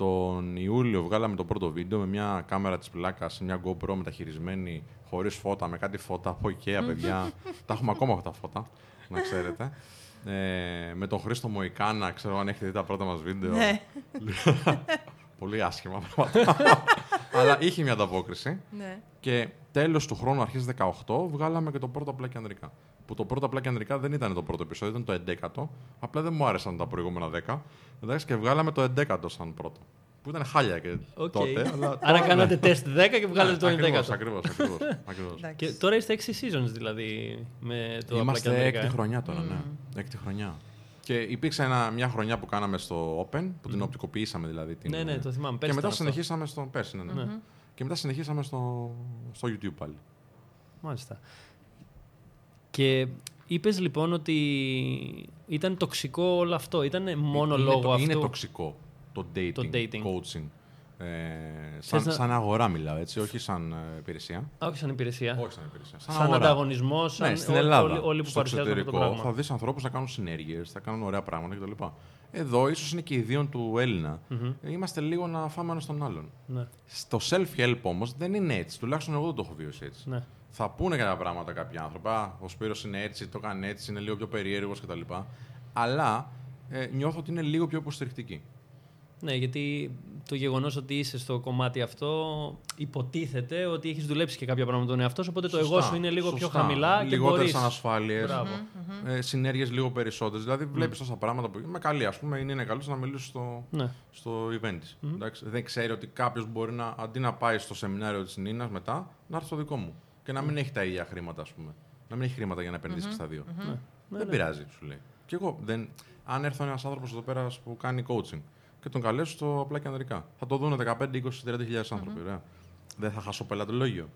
τον Ιούλιο βγάλαμε το πρώτο βίντεο με μια κάμερα της πλάκας, μια GoPro μεταχειρισμένη, χωρίς φώτα, με κάτι φώτα από IKEA, παιδιά. Τα έχουμε ακόμα αυτά τα φώτα, να ξέρετε. Ε, με τον Χρήστο Μοϊκάνα, ξέρω αν έχετε δει τα πρώτα μας βίντεο. Ναι. Πολύ άσχημα πράγματα. Αλλά είχε μια ανταπόκριση. Ναι. Και τέλος του χρόνου, αρχές 18, βγάλαμε και το πρώτο απλά και ανδρικά. Που το πρώτο απλά και ανδρικά δεν ήταν το πρώτο επεισόδιο, ήταν το 11ο. Απλά δεν μου άρεσαν τα προηγούμενα 10. Εντάξει, και βγάλαμε το 11ο σαν πρώτο. Που ήταν χάλια και okay. τότε. Αλλά Άρα κάνατε τεστ 10 και βγάλετε το 11ο. Ακριβώς, ακριβώς. και τώρα είστε 6 seasons δηλαδή με το Είμαστε έκτη χρονιά τώρα, ναι. Έκτη χρονιά. Και υπήρξε ένα, μια χρονιά που κάναμε στο Open, που την οπτικοποιήσαμε δηλαδή. Την, ναι, ναι, το θυμάμαι. Και μετά συνεχίσαμε στο. Πέρσι, ναι, ναι. Και μετά συνεχίσαμε στο, στο YouTube πάλι. Μάλιστα. Και είπες λοιπόν ότι ήταν τοξικό όλο αυτό. Ήταν μόνο είναι, λόγω το, αυτού; Είναι τοξικό το dating, το dating. coaching. Ε, σαν, σαν αγορά μιλάω, έτσι, όχι σαν ε, υπηρεσία. όχι σαν υπηρεσία. Όχι σαν υπηρεσία. Σαν, σαν ανταγωνισμός, σαν ναι, στην Ελλάδα, όλοι, όλοι που παρουσιάζουν αυτό το πράγμα. Θα δεις ανθρώπους να κάνουν συνέργειες, θα κάνουν ωραία πράγματα κτλ. Εδώ ίσως είναι και ιδίων του Έλληνα. Mm-hmm. Είμαστε λίγο να φάμε ένα τον άλλον. Ναι. Στο self-help όμως δεν είναι έτσι. Τουλάχιστον εγώ δεν το έχω βιώσει έτσι. Ναι. Θα πούνε κάποια πράγματα κάποιοι άνθρωποι. Ο Σπύρος είναι έτσι, το κάνει έτσι, είναι λίγο πιο περίεργος κτλ. Αλλά ε, νιώθω ότι είναι λίγο πιο υποστηρικτική. Ναι, γιατί το γεγονός ότι είσαι στο κομμάτι αυτό υποτίθεται ότι έχεις δουλέψει και κάποια πράγματα με τον εαυτό σου. Οπότε σωστά, το εγώ σου είναι λίγο σωστά. πιο χαμηλά. Λιγότερες μπορείς... ανασφάλειες. Ε, Συνέργειες λίγο περισσότερες. Δηλαδή, βλέπεις τόσα πράγματα που. Είμαι καλή, ας πούμε, είναι, είναι καλός να μιλήσει στο, ναι. στο event της. Δεν ξέρει ότι κάποιος μπορεί να αντί να πάει στο σεμινάριο της Νίνας μετά, να έρθει στο δικό μου. Και να μην έχει τα ίδια χρήματα, ας πούμε. Να μην έχει χρήματα για να επενδύσεις και στα δύο. Ναι. Δεν ναι, πειράζει, σου λέει. Και εγώ, δεν... αν έρθω ένας άνθρωπος εδώ πέρα που κάνει coaching και τον καλέσω στο απλά και ανδρικά. Θα το δουν 15, 20, 30 χιλιάδες άνθρωποι. Mm-hmm. Δεν θα χάσω πελατολόγιο.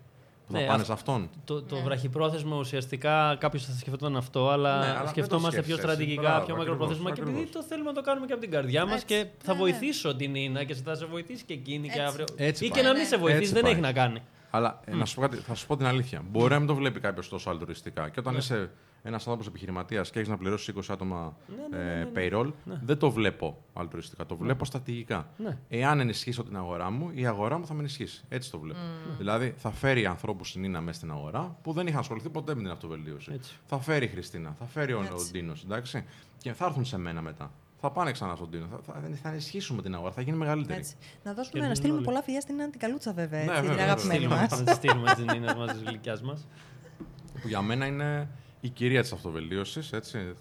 Που ναι, θα πάνε σε αυτόν. Το, το ναι. βραχυπρόθεσμο ουσιαστικά κάποιος θα σκεφτόταν αυτό, αλλά, ναι, αλλά σκεφτόμαστε πιο στρατηγικά, πιο μακροπρόθεσμα. Και επειδή το θέλουμε να το κάνουμε και από την καρδιά μας και θα ναι, βοηθήσω ναι. την Νίνα και θα σε βοηθήσει και εκείνη και αύριο. Έτσι ή και να μην σε βοηθήσει, δεν έχει να κάνει. Αλλά mm. να σου πω κάτι, θα σου πω την αλήθεια. Μπορεί να μην το βλέπει κάποιος τόσο αλτουριστικά. Και όταν είσαι ένας άνθρωπος επιχειρηματίας και έχεις να πληρώσεις 20 άτομα ναι, ναι, ναι, ε, payroll, δεν το βλέπω αλτουριστικά. Το βλέπω στρατηγικά. Εάν ενισχύσω την αγορά μου, η αγορά μου θα με ενισχύσει. Έτσι το βλέπω. Δηλαδή θα φέρει ανθρώπους στην μέσα στην αγορά που δεν είχαν ασχοληθεί ποτέ με την αυτοβελτίωση. Έτσι. Θα φέρει η Χριστίνα, θα φέρει ο Ντίνος, εντάξει. Και θα έρθουν σε μένα μετά. Θα πάνε ξανά στον Τίνο. Θα, θα, θα ενισχύσουμε την αγορά, θα γίνει μεγαλύτερη. Έτσι. Να δώσουμε να στείλουμε πολλά φιλιά στην Αντικαλούτσα, βέβαια. Έτσι, ναι, την αγαπημένη μας. Θα τη στείλουμε την Νίνα μα, τη γλυκιάς μας. Που για μένα είναι η κυρία της αυτοβελτίωσης.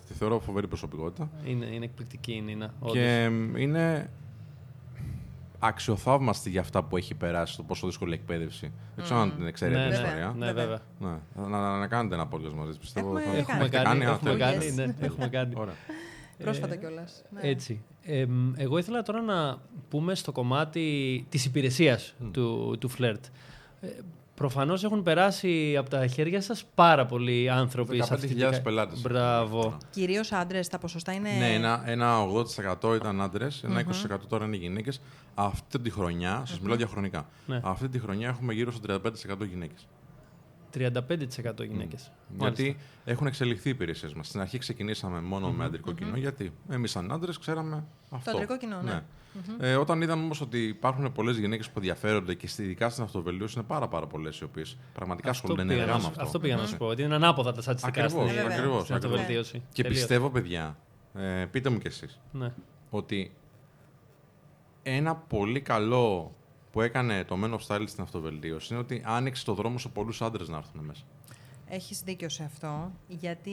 Τη θεωρώ φοβερή προσωπικότητα. Είναι, είναι εκπληκτική η Νίνα. Και είναι αξιοθαύμαστη για αυτά που έχει περάσει, στο πόσο δύσκολη εκπαίδευση. Δεν ξέρω αν την ξέρετε ναι, την ναι, ιστορία. Ναι, βέβαια. Ναι. Να, να, κάνετε ένα podcast μαζί, πιστεύω. Έχουμε, έχουμε κάνει. κάνει. Α, Έχουμε κάνει, θέλετε. ναι, έχουμε κάνει. Ωραία. Πρόσφατα κιόλας. Έτσι. Ε, εγώ ήθελα τώρα να πούμε στο κομμάτι της υπηρεσίας του, του φλερτ. Ε, προφανώς έχουν περάσει από τα χέρια σας πάρα πολλοί άνθρωποι. σε αυτή την 15.000 κα- πελάτες. Μπράβο. Κυρίως άντρες, τα ποσοστά είναι. Ναι, ένα, ένα 80% ήταν άντρες, ένα 20% τώρα είναι γυναίκες. Αυτή τη χρονιά, σας μιλάω διαχρονικά, Ναι. αυτή τη χρονιά έχουμε γύρω στο 35% γυναίκες. 35% γυναίκες. Μάλιστα. Γιατί έχουν εξελιχθεί οι υπηρεσίες μας. Στην αρχή ξεκινήσαμε μόνο με αντρικό κοινό, γιατί εμείς σαν άντρες ξέραμε αυτό. αντρικό κοινό, ναι. Ε, όταν είδαμε όμως ότι υπάρχουν πολλές γυναίκες που ενδιαφέρονται και στη- ειδικά στην αυτοβελτίωση είναι πάρα, πάρα πολλές οι οποίες πραγματικά ασχολούνται πήγα ενεργά να με σου- αυτό. αυτό πήγα να σου πω. Ότι είναι ανάποδα τα στατιστικά Ακριβώς, στην, ακριβώς, στην ακριβώς. αυτοβελτίωση. Και Τελείως. πιστεύω, παιδιά, ε, πείτε μου κι εσείς, Ναι. ότι ένα πολύ καλό που έκανε το Men of Style στην αυτοβελτίωση είναι ότι άνοιξε το δρόμο σε πολλούς άντρες να έρθουν μέσα. Έχεις δίκιο σε αυτό, γιατί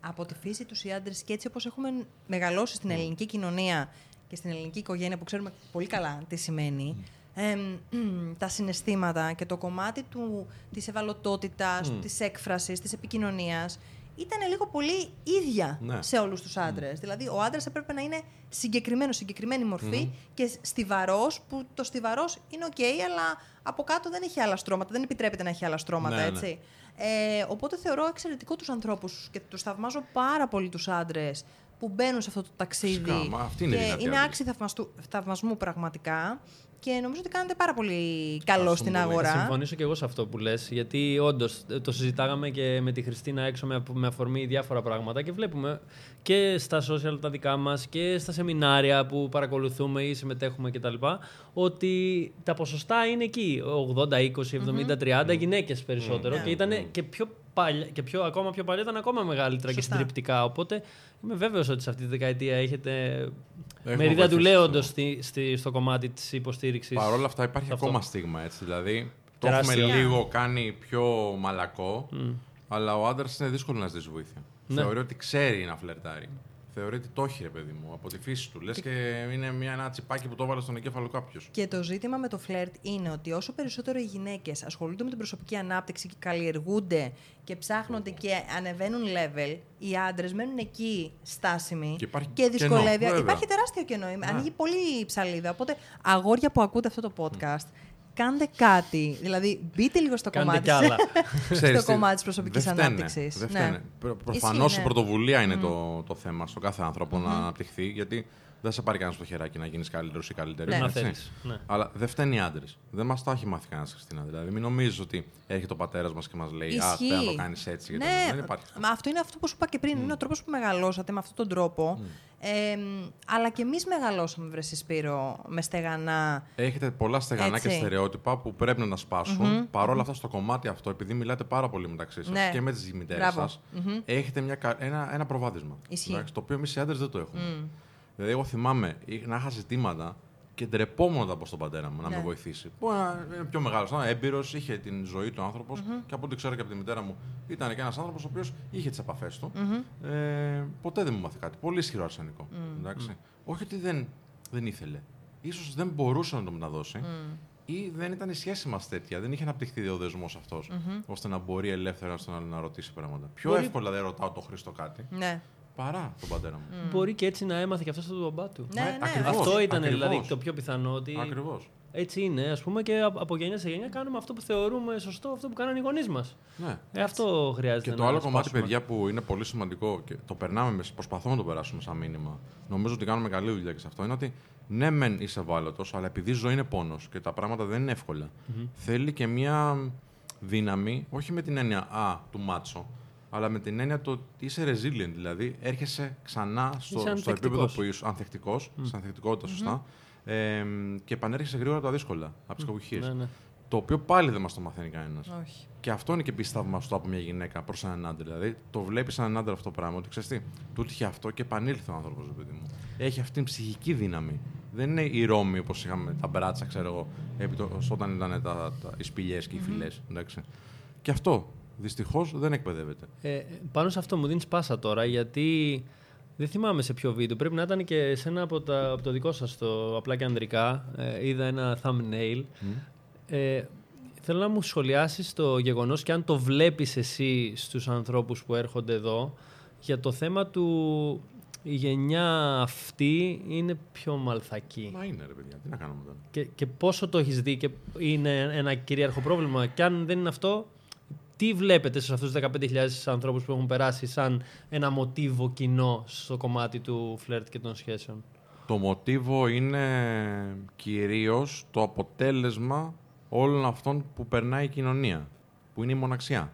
από τη φύση τους οι άντρες και έτσι όπως έχουμε μεγαλώσει στην ελληνική κοινωνία και στην ελληνική οικογένεια που ξέρουμε πολύ καλά τι σημαίνει, εμ, τα συναισθήματα και το κομμάτι του, της ευαλωτότητας, της έκφρασης, της επικοινωνίας ήταν λίγο πολύ ίδια Ναι. σε όλους τους άντρες. Δηλαδή, ο άντρας έπρεπε να είναι συγκεκριμένο, συγκεκριμένη μορφή και στιβαρός, που το στιβαρός είναι οκ, αλλά από κάτω δεν έχει άλλα στρώματα, δεν επιτρέπεται να έχει άλλα στρώματα, Ναι, ναι. έτσι. Ε, οπότε θεωρώ εξαιρετικό τους ανθρώπους και τους θαυμάζω πάρα πολύ τους άντρες που μπαίνουν σε αυτό το ταξίδι. Φυσικά, μα αυτή είναι η και δυνατή είναι άντρες. άξιοι θαυμαστού- θαυμασμού πραγματικά. Και νομίζω ότι κάνετε πάρα πολύ καλό Ευχαριστούμε στην πολύ. αγορά. Θα συμφωνήσω και εγώ σε αυτό που λες, γιατί όντως το συζητάγαμε και με τη Χριστίνα έξω με, με αφορμή διάφορα πράγματα και βλέπουμε και στα social τα δικά μας και στα σεμινάρια που παρακολουθούμε ή συμμετέχουμε κτλ. ότι τα ποσοστά είναι εκεί, 80, 20, 70, 30 γυναίκες περισσότερο Ναι. και ήταν και πιο παλιά, και πιο, ακόμα πιο παλιά ήταν ακόμα μεγαλύτερα και Σωστά. συντριπτικά. Οπότε είμαι βέβαιος ότι σε αυτή τη δεκαετία έχετε Έχουμε μερίδα του βοηθήσει, λέοντος στη, στη, στο κομμάτι της υποστήριξης. Παρ' όλα αυτά υπάρχει αυτό. ακόμα στίγμα έτσι. Δηλαδή το Τεράστιο. έχουμε λίγο κάνει πιο μαλακό, αλλά ο άντρας είναι δύσκολο να ζητήσει βοήθεια. Ναι. Θεωρεί ότι ξέρει να φλερτάρει. Θεωρεί ότι το έχει, ρε παιδί μου, από τη φύση του. Λες και είναι μια, ένα τσιπάκι που το έβαλε στον εγκέφαλο κάποιος. Και το ζήτημα με το φλερτ είναι ότι όσο περισσότερο οι γυναίκες ασχολούνται με την προσωπική ανάπτυξη και καλλιεργούνται και ψάχνονται και ανεβαίνουν level, οι άντρες μένουν εκεί στάσιμοι Και υπάρχει δυσκολεύει. κενό, βέβαια. υπάρχει τεράστιο κενό. Ανοίγει πολύ η ψαλίδα. Οπότε, αγόρια που ακούτε αυτό το podcast, κάντε κάτι. Δηλαδή, μπείτε λίγο στο Κάντε κομμάτι. κι άλλα. στο κομμάτι της προσωπικής δεν φταίνε, ανάπτυξης. Δεν φταίνε. Προφανώς Ναι. Ισχύει, η ναι. πρωτοβουλία είναι το, το θέμα στον κάθε άνθρωπο να αναπτυχθεί, γιατί δεν σε πάρει κανένας στο χεράκι να γίνεις καλύτερος ή καλύτερη. Ναι. Να έτσι. θέλεις, ναι. Αλλά δεν φταίνουν οι άντρες. Δεν μας το έχει μάθει κανένας, Χριστίνα. Δηλαδή, μην νομίζεις ότι έρχεται ο πατέρας μας και μας λέει Α, Ισχύει. πρέπει να το κάνεις έτσι. γιατί Ναι, δεν υπάρχει. μα αυτό είναι αυτό που σου είπα και πριν. Είναι ο τρόπος που μεγαλώσατε με αυτόν τον τρόπο. Ε, αλλά και εμείς μεγαλώσαμε, βρε Σπύρο, με στεγανά. Έχετε πολλά στεγανά και Έτσι. στερεότυπα που πρέπει να τα σπάσουν. Παρ' όλα αυτά, στο κομμάτι αυτό, επειδή μιλάτε πάρα πολύ μεταξύ σας Ναι. και με τις μητέρες Μπράβο. σας, έχετε μια, κα- ένα, ένα προβάδισμα. Ισχύει. Εντάξει, το οποίο εμείς οι άντρες δεν το έχουμε. Δηλαδή, εγώ θυμάμαι ή- να είχα ζητήματα και ντρεπόμουν να τα πω στον πατέρα μου να Ναι. με βοηθήσει. Που ε, είναι πιο μεγάλος, έμπειρος, είχε την ζωή του άνθρωπος και από ό,τι ξέρω και από τη μητέρα μου, ήταν και ένας άνθρωπος ο οποίος είχε τις επαφές του. Ε, ποτέ δεν μου μάθε κάτι. Πολύ ισχυρό αρσενικό. Εντάξει. Όχι ότι δεν, δεν ήθελε. Ίσως δεν μπορούσε να το μεταδώσει ή δεν ήταν η σχέση μας τέτοια. Δεν είχε αναπτυχθεί ο δεσμό αυτό ώστε να μπορεί ελεύθερα στον άλλο να ρωτήσει πράγματα. Πιο Μπορεί- εύκολα δεν ρωτάω τον Χρήστο κάτι Ναι. Παρά τον πατέρα μου. Μπορεί και έτσι να έμαθε και αυτό στον μπαμπά του. Ναι, ναι, ακριβώς, Αυτό ήταν ακριβώς. δηλαδή το πιο πιθανό ότι Ακριβώς. έτσι είναι. Ας πούμε και από από γενιά σε γενιά κάνουμε αυτό που θεωρούμε σωστό, αυτό που κάνανε οι γονείς μας. Ναι. Ε, αυτό χρειάζεται Και να το άλλο κομμάτι, σπάσουμε. παιδιά, που είναι πολύ σημαντικό και το περνάμε, μες- προσπαθούμε να το περάσουμε σαν μήνυμα. Νομίζω ότι κάνουμε καλή δουλειά και σε αυτό. Είναι ότι ναι, μεν είσαι ευάλωτος, αλλά επειδή η ζωή είναι πόνος και τα πράγματα δεν είναι εύκολα, θέλει και μια δύναμη, όχι με την έννοια α, του μάτσο, αλλά με την έννοια το ότι είσαι resilient. Δηλαδή, έρχεσαι ξανά στο, Είσαι στο επίπεδο ανθεκτικός. που είσαι ανθεκτικός, mm. στην ανθεκτικότητα, σωστά, ε, και επανέρχεσαι γρήγορα από τα δύσκολα, από τις κακουχίες. Ναι, ναι. Το οποίο πάλι δεν μας το μαθαίνει κανένας. Όχι. Και αυτό είναι και επίση θαυμαστό από μια γυναίκα προς έναν άντρα. Δηλαδή, το βλέπεις έναν άντρα αυτό το πράγμα. Ότι ξέρεις τι, του είχε αυτό και επανήλθε ο άνθρωπος, παιδί μου. Έχει αυτή την ψυχική δύναμη. Δεν είναι η Ρώμη όπως είχαμε τα μπράτσα, ξέρω εγώ, επί το, όταν ήταν τα, τα, οι σπηλιές και οι φυλές. Και αυτό. Δυστυχώς δεν εκπαιδεύεται. Ε, πάνω σε αυτό μου δίνεις πάσα τώρα, γιατί δεν θυμάμαι σε ποιο βίντεο. Πρέπει να ήταν και σε ένα από, τα, από το δικό σας το απλά και ανδρικά. Ε, είδα ένα thumbnail. Ε, θέλω να μου σχολιάσεις το γεγονός και αν το βλέπεις εσύ στους ανθρώπους που έρχονται εδώ για το θέμα του η γενιά αυτή είναι πιο μαλθακή. Μα είναι ρε παιδιά, τι να κάνουμε τώρα. Και, και πόσο το έχεις δει και είναι ένα κυρίαρχο πρόβλημα. Και αν δεν είναι αυτό, τι βλέπετε σε αυτούς τους 15.000 ανθρώπους που έχουν περάσει σαν ένα μοτίβο κοινό στο κομμάτι του φλερτ και των σχέσεων; Το μοτίβο είναι κυρίως το αποτέλεσμα όλων αυτών που περνάει η κοινωνία, που είναι η μοναξιά.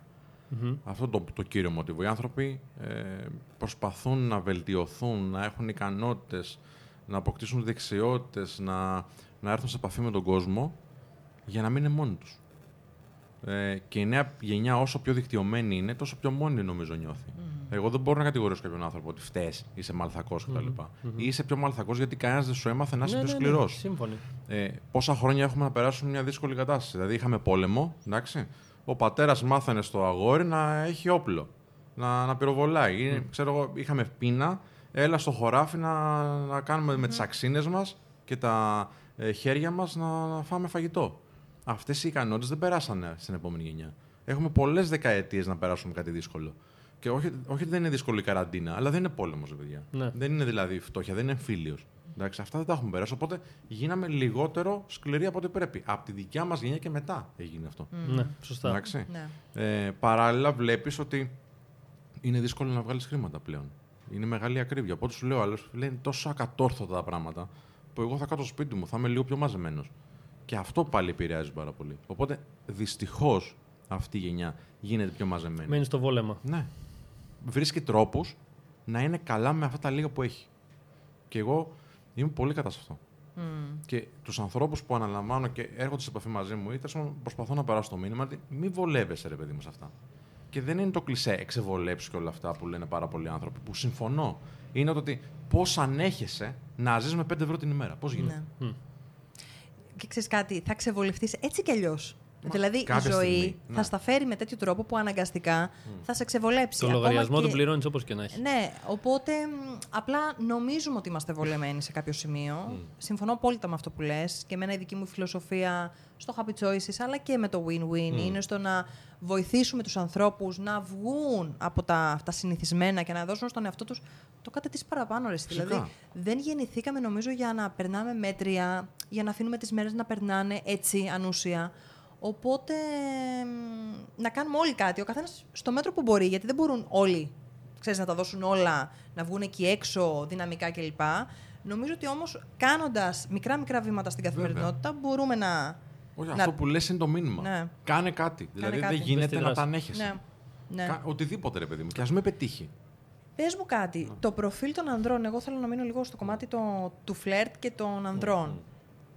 Αυτό το, το κύριο μοτίβο. Οι άνθρωποι ε, προσπαθούν να βελτιωθούν, να έχουν ικανότητες, να αποκτήσουν δεξιότητες, να, να έρθουν σε επαφή με τον κόσμο για να μην είναι μόνοι τους. Ε, και η νέα γενιά, όσο πιο δικτυωμένη είναι, τόσο πιο μόνη νομίζω νιώθει. Εγώ δεν μπορώ να κατηγορήσω κάποιον άνθρωπο ότι φταίει, είσαι μαλθακός κτλ. Mm-hmm. Ή είσαι πιο μαλθακός γιατί κανένας δεν σου έμαθε να είσαι Ναι, πιο ναι, σκληρός. ναι, σύμφωνοι. Ε, πόσα χρόνια έχουμε να περάσουμε μια δύσκολη κατάσταση. Δηλαδή, είχαμε πόλεμο, εντάξει. Ο πατέρας μάθανε στο αγόρι να έχει όπλο, να, να πυροβολάει. Ή, ξέρω εγώ, είχαμε πείνα, έλα στο χωράφι να, να κάνουμε με τις αξίνες μας και τα ε, χέρια μας να, να φάμε φαγητό. Αυτές οι ικανότητες δεν περάσανε στην επόμενη γενιά. Έχουμε πολλές δεκαετίες να περάσουμε κάτι δύσκολο. Και όχι, όχι ότι δεν είναι δύσκολη η καραντίνα, αλλά δεν είναι πόλεμος, παιδιά. Ναι. Δεν είναι δηλαδή φτώχεια, δεν είναι εμφύλιος. Εντάξει, αυτά δεν τα έχουμε περάσει. Οπότε γίναμε λιγότερο σκληροί από ό,τι πρέπει. Από τη δικιά μας γενιά και μετά έγινε αυτό. Ναι, σωστά. Εντάξει. Ναι. Ε, παράλληλα, βλέπεις ότι είναι δύσκολο να βγάλεις χρήματα πλέον. Είναι μεγάλη ακρίβεια. Οπότε σου λέω άλλος, λέει είναι τόσο ακατόρθωτα τα πράγματα που εγώ θα κάτω στο σπίτι μου, θα είμαι λίγο πιο μαζεμένος. Και αυτό πάλι επηρεάζει πάρα πολύ. Οπότε δυστυχώς αυτή η γενιά γίνεται πιο μαζεμένη. Μένει στο βόλεμα. Ναι. Βρίσκει τρόπους να είναι καλά με αυτά τα λίγα που έχει. Και εγώ είμαι πολύ κατά σε αυτό. Μμ. Και τους ανθρώπους που αναλαμβάνω και έρχονται σε επαφή μαζί μου, ή τέλος πάντων προσπαθώ να περάσω το μήνυμα ότι μη βολεύεσαι, ρε παιδί μου, σε αυτά. Και δεν είναι το κλισέ εξεβολέψει και όλα αυτά που λένε πάρα πολλοί άνθρωποι, που συμφωνώ. Είναι το ότι πώς ανέχεσαι να ζεις με 5 ευρώ την ημέρα. Πώς γίνεται; Ναι. Μμ. Και ξέρεις κάτι, θα ξεβολευτείς έτσι κι αλλιώς. Μα, Δηλαδή η κάποια ζωή στιγμή, θα ναι. στα φέρει με τέτοιο τρόπο που αναγκαστικά θα σε ξεβολέψει. Το Ακόμα λογαριασμό και- τον πληρώνεις όπως και να έχεις. Ναι, οπότε μ, απλά νομίζουμε ότι είμαστε βολεμένοι σε κάποιο σημείο. Συμφωνώ απόλυτα με αυτό που λες και εμένα η δική μου φιλοσοφία στο happy choices αλλά και με το win-win είναι στο να βοηθήσουμε τους ανθρώπους να βγουν από τα, τα συνηθισμένα και να δώσουν στον εαυτό τους το κάτι της παραπάνω. Ρε. Φυσικά. Δηλαδή δεν γεννηθήκαμε νομίζω για να περνάμε μέτρια, για να αφήνουμε τις μέρες να περνάνε έτσι ανούσια. Οπότε μ, να κάνουμε όλοι κάτι, ο καθένας στο μέτρο που μπορεί, γιατί δεν μπορούν όλοι ξέρεις, να τα δώσουν όλα, να βγουν εκεί έξω δυναμικά κλπ. Νομίζω ότι όμως κάνοντας μικρά-μικρά βήματα στην καθημερινότητα μπορούμε να... Όχι, να- αυτό που λες είναι το μήνυμα. Ναι. Κάνε κάτι. δηλαδή κάτι. δεν γίνεται Μες στη να τα δράση. ανέχεσαι. Ναι, ναι. Κα- Οτιδήποτε, ρε παιδί μου. Και ας με πετύχει. Πες μου κάτι, το προφίλ των ανδρών, εγώ θέλω να μείνω λίγο στο κομμάτι το, του φλερτ και των ανδρών.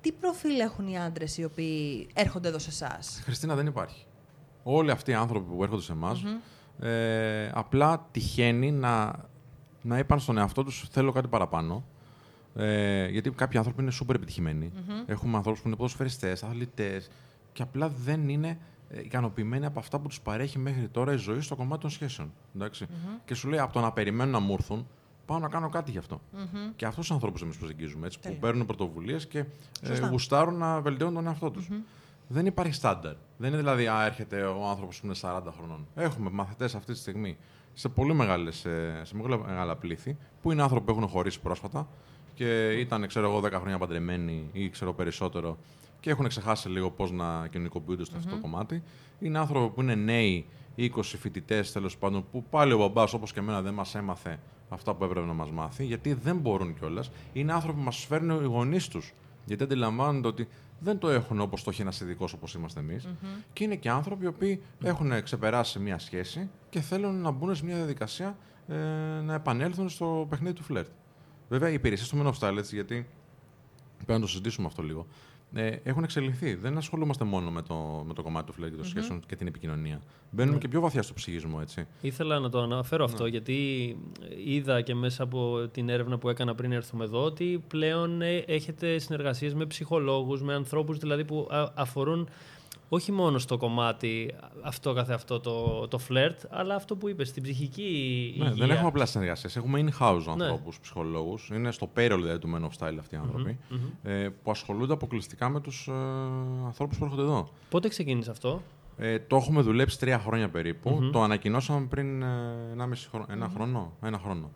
Τι προφίλ έχουν οι άντρες οι οποίοι έρχονται εδώ σε εσάς; Χριστίνα δεν υπάρχει. Όλοι αυτοί οι άνθρωποι που έρχονται σε εμάς, ε, απλά τυχαίνει να, να είπαν στον εαυτό τους: Θέλω κάτι παραπάνω. Ε, γιατί κάποιοι άνθρωποι είναι σούπερ επιτυχημένοι. Έχουμε ανθρώπους που είναι ποδοσφαιριστές, αθλητές και απλά δεν είναι ε, ικανοποιημένοι από αυτά που τους παρέχει μέχρι τώρα η ζωή στο κομμάτι των σχέσεων. εντάξει. Και σου λέει: Από το να περιμένουν να μου έρθουν, πάω να κάνω κάτι γι' αυτό. Και αυτούς τους ανθρώπους εμείς προσεγγίζουμε έτσι, που Τέλεια. παίρνουν πρωτοβουλίες και ε, Σωστά. γουστάρουν να βελτιώνουν τον εαυτό τους. Δεν υπάρχει στάνταρ. Δεν είναι δηλαδή, α, έρχεται ο άνθρωπος που είναι 40 χρονών. Έχουμε μαθητές αυτή τη στιγμή σε πολύ μεγάλες, σε, σε μεγάλα, μεγάλα πλήθη, που είναι άνθρωποι που έχουν χωρίσει πρόσφατα και ήταν, ξέρω εγώ, 10 χρόνια παντρεμένοι ή ξέρω περισσότερο και έχουν ξεχάσει λίγο πώς να κοινωνικοποιούνται στο αυτό το κομμάτι. Είναι άνθρωποι που είναι νέοι, 20 φοιτητές τέλος πάντων, που πάλι ο μπαμπάς, όπως και εμένα, δεν μας έμαθε αυτά που έπρεπε να μας μάθει, γιατί δεν μπορούν κιόλας. Είναι άνθρωποι που μας φέρνουν οι γονείς τους. Γιατί αντιλαμβάνονται ότι δεν το έχουν όπως το έχει ένας ειδικός όπως είμαστε εμείς. Και είναι και άνθρωποι οι οποίοι έχουν ξεπεράσει μια σχέση και θέλουν να μπουν σε μια διαδικασία ε, να επανέλθουν στο παιχνίδι του φλερτ. Βέβαια, οι υπηρεσίες του Men of Style, έτσι, γιατί πρέπει να το συζητήσουμε αυτό λίγο, ε, έχουν εξελιχθεί. Δεν ασχολούμαστε μόνο με το, με το κομμάτι του φλερτ και των σχέσεων και την επικοινωνία. Μπαίνουμε και πιο βαθιά στο ψυχισμό, έτσι. Ήθελα να το αναφέρω αυτό γιατί είδα και μέσα από την έρευνα που έκανα πριν έρθουμε εδώ ότι πλέον ε, έχετε συνεργασίες με ψυχολόγους, με ανθρώπους δηλαδή που α- αφορούν όχι μόνο στο κομμάτι αυτό καθε αυτό το, το φλερτ, αλλά αυτό που είπες, στην ψυχική Ναι, υγεία. δεν έχουμε απλά συνεργασίες. Έχουμε in-house Ναι. ανθρώπους, ψυχολόγους. Είναι στο payroll δηλαδή του Men of Style αυτοί οι άνθρωποι. ε, που ασχολούνται αποκλειστικά με τους ε, ανθρώπους που έρχονται εδώ. Πότε ξεκίνησε αυτό; Ε, το έχουμε δουλέψει τρία χρόνια περίπου. Το ανακοινώσαμε πριν ε, ένα, μισή χρόνο, ένα χρόνο. Ένα χρόνο.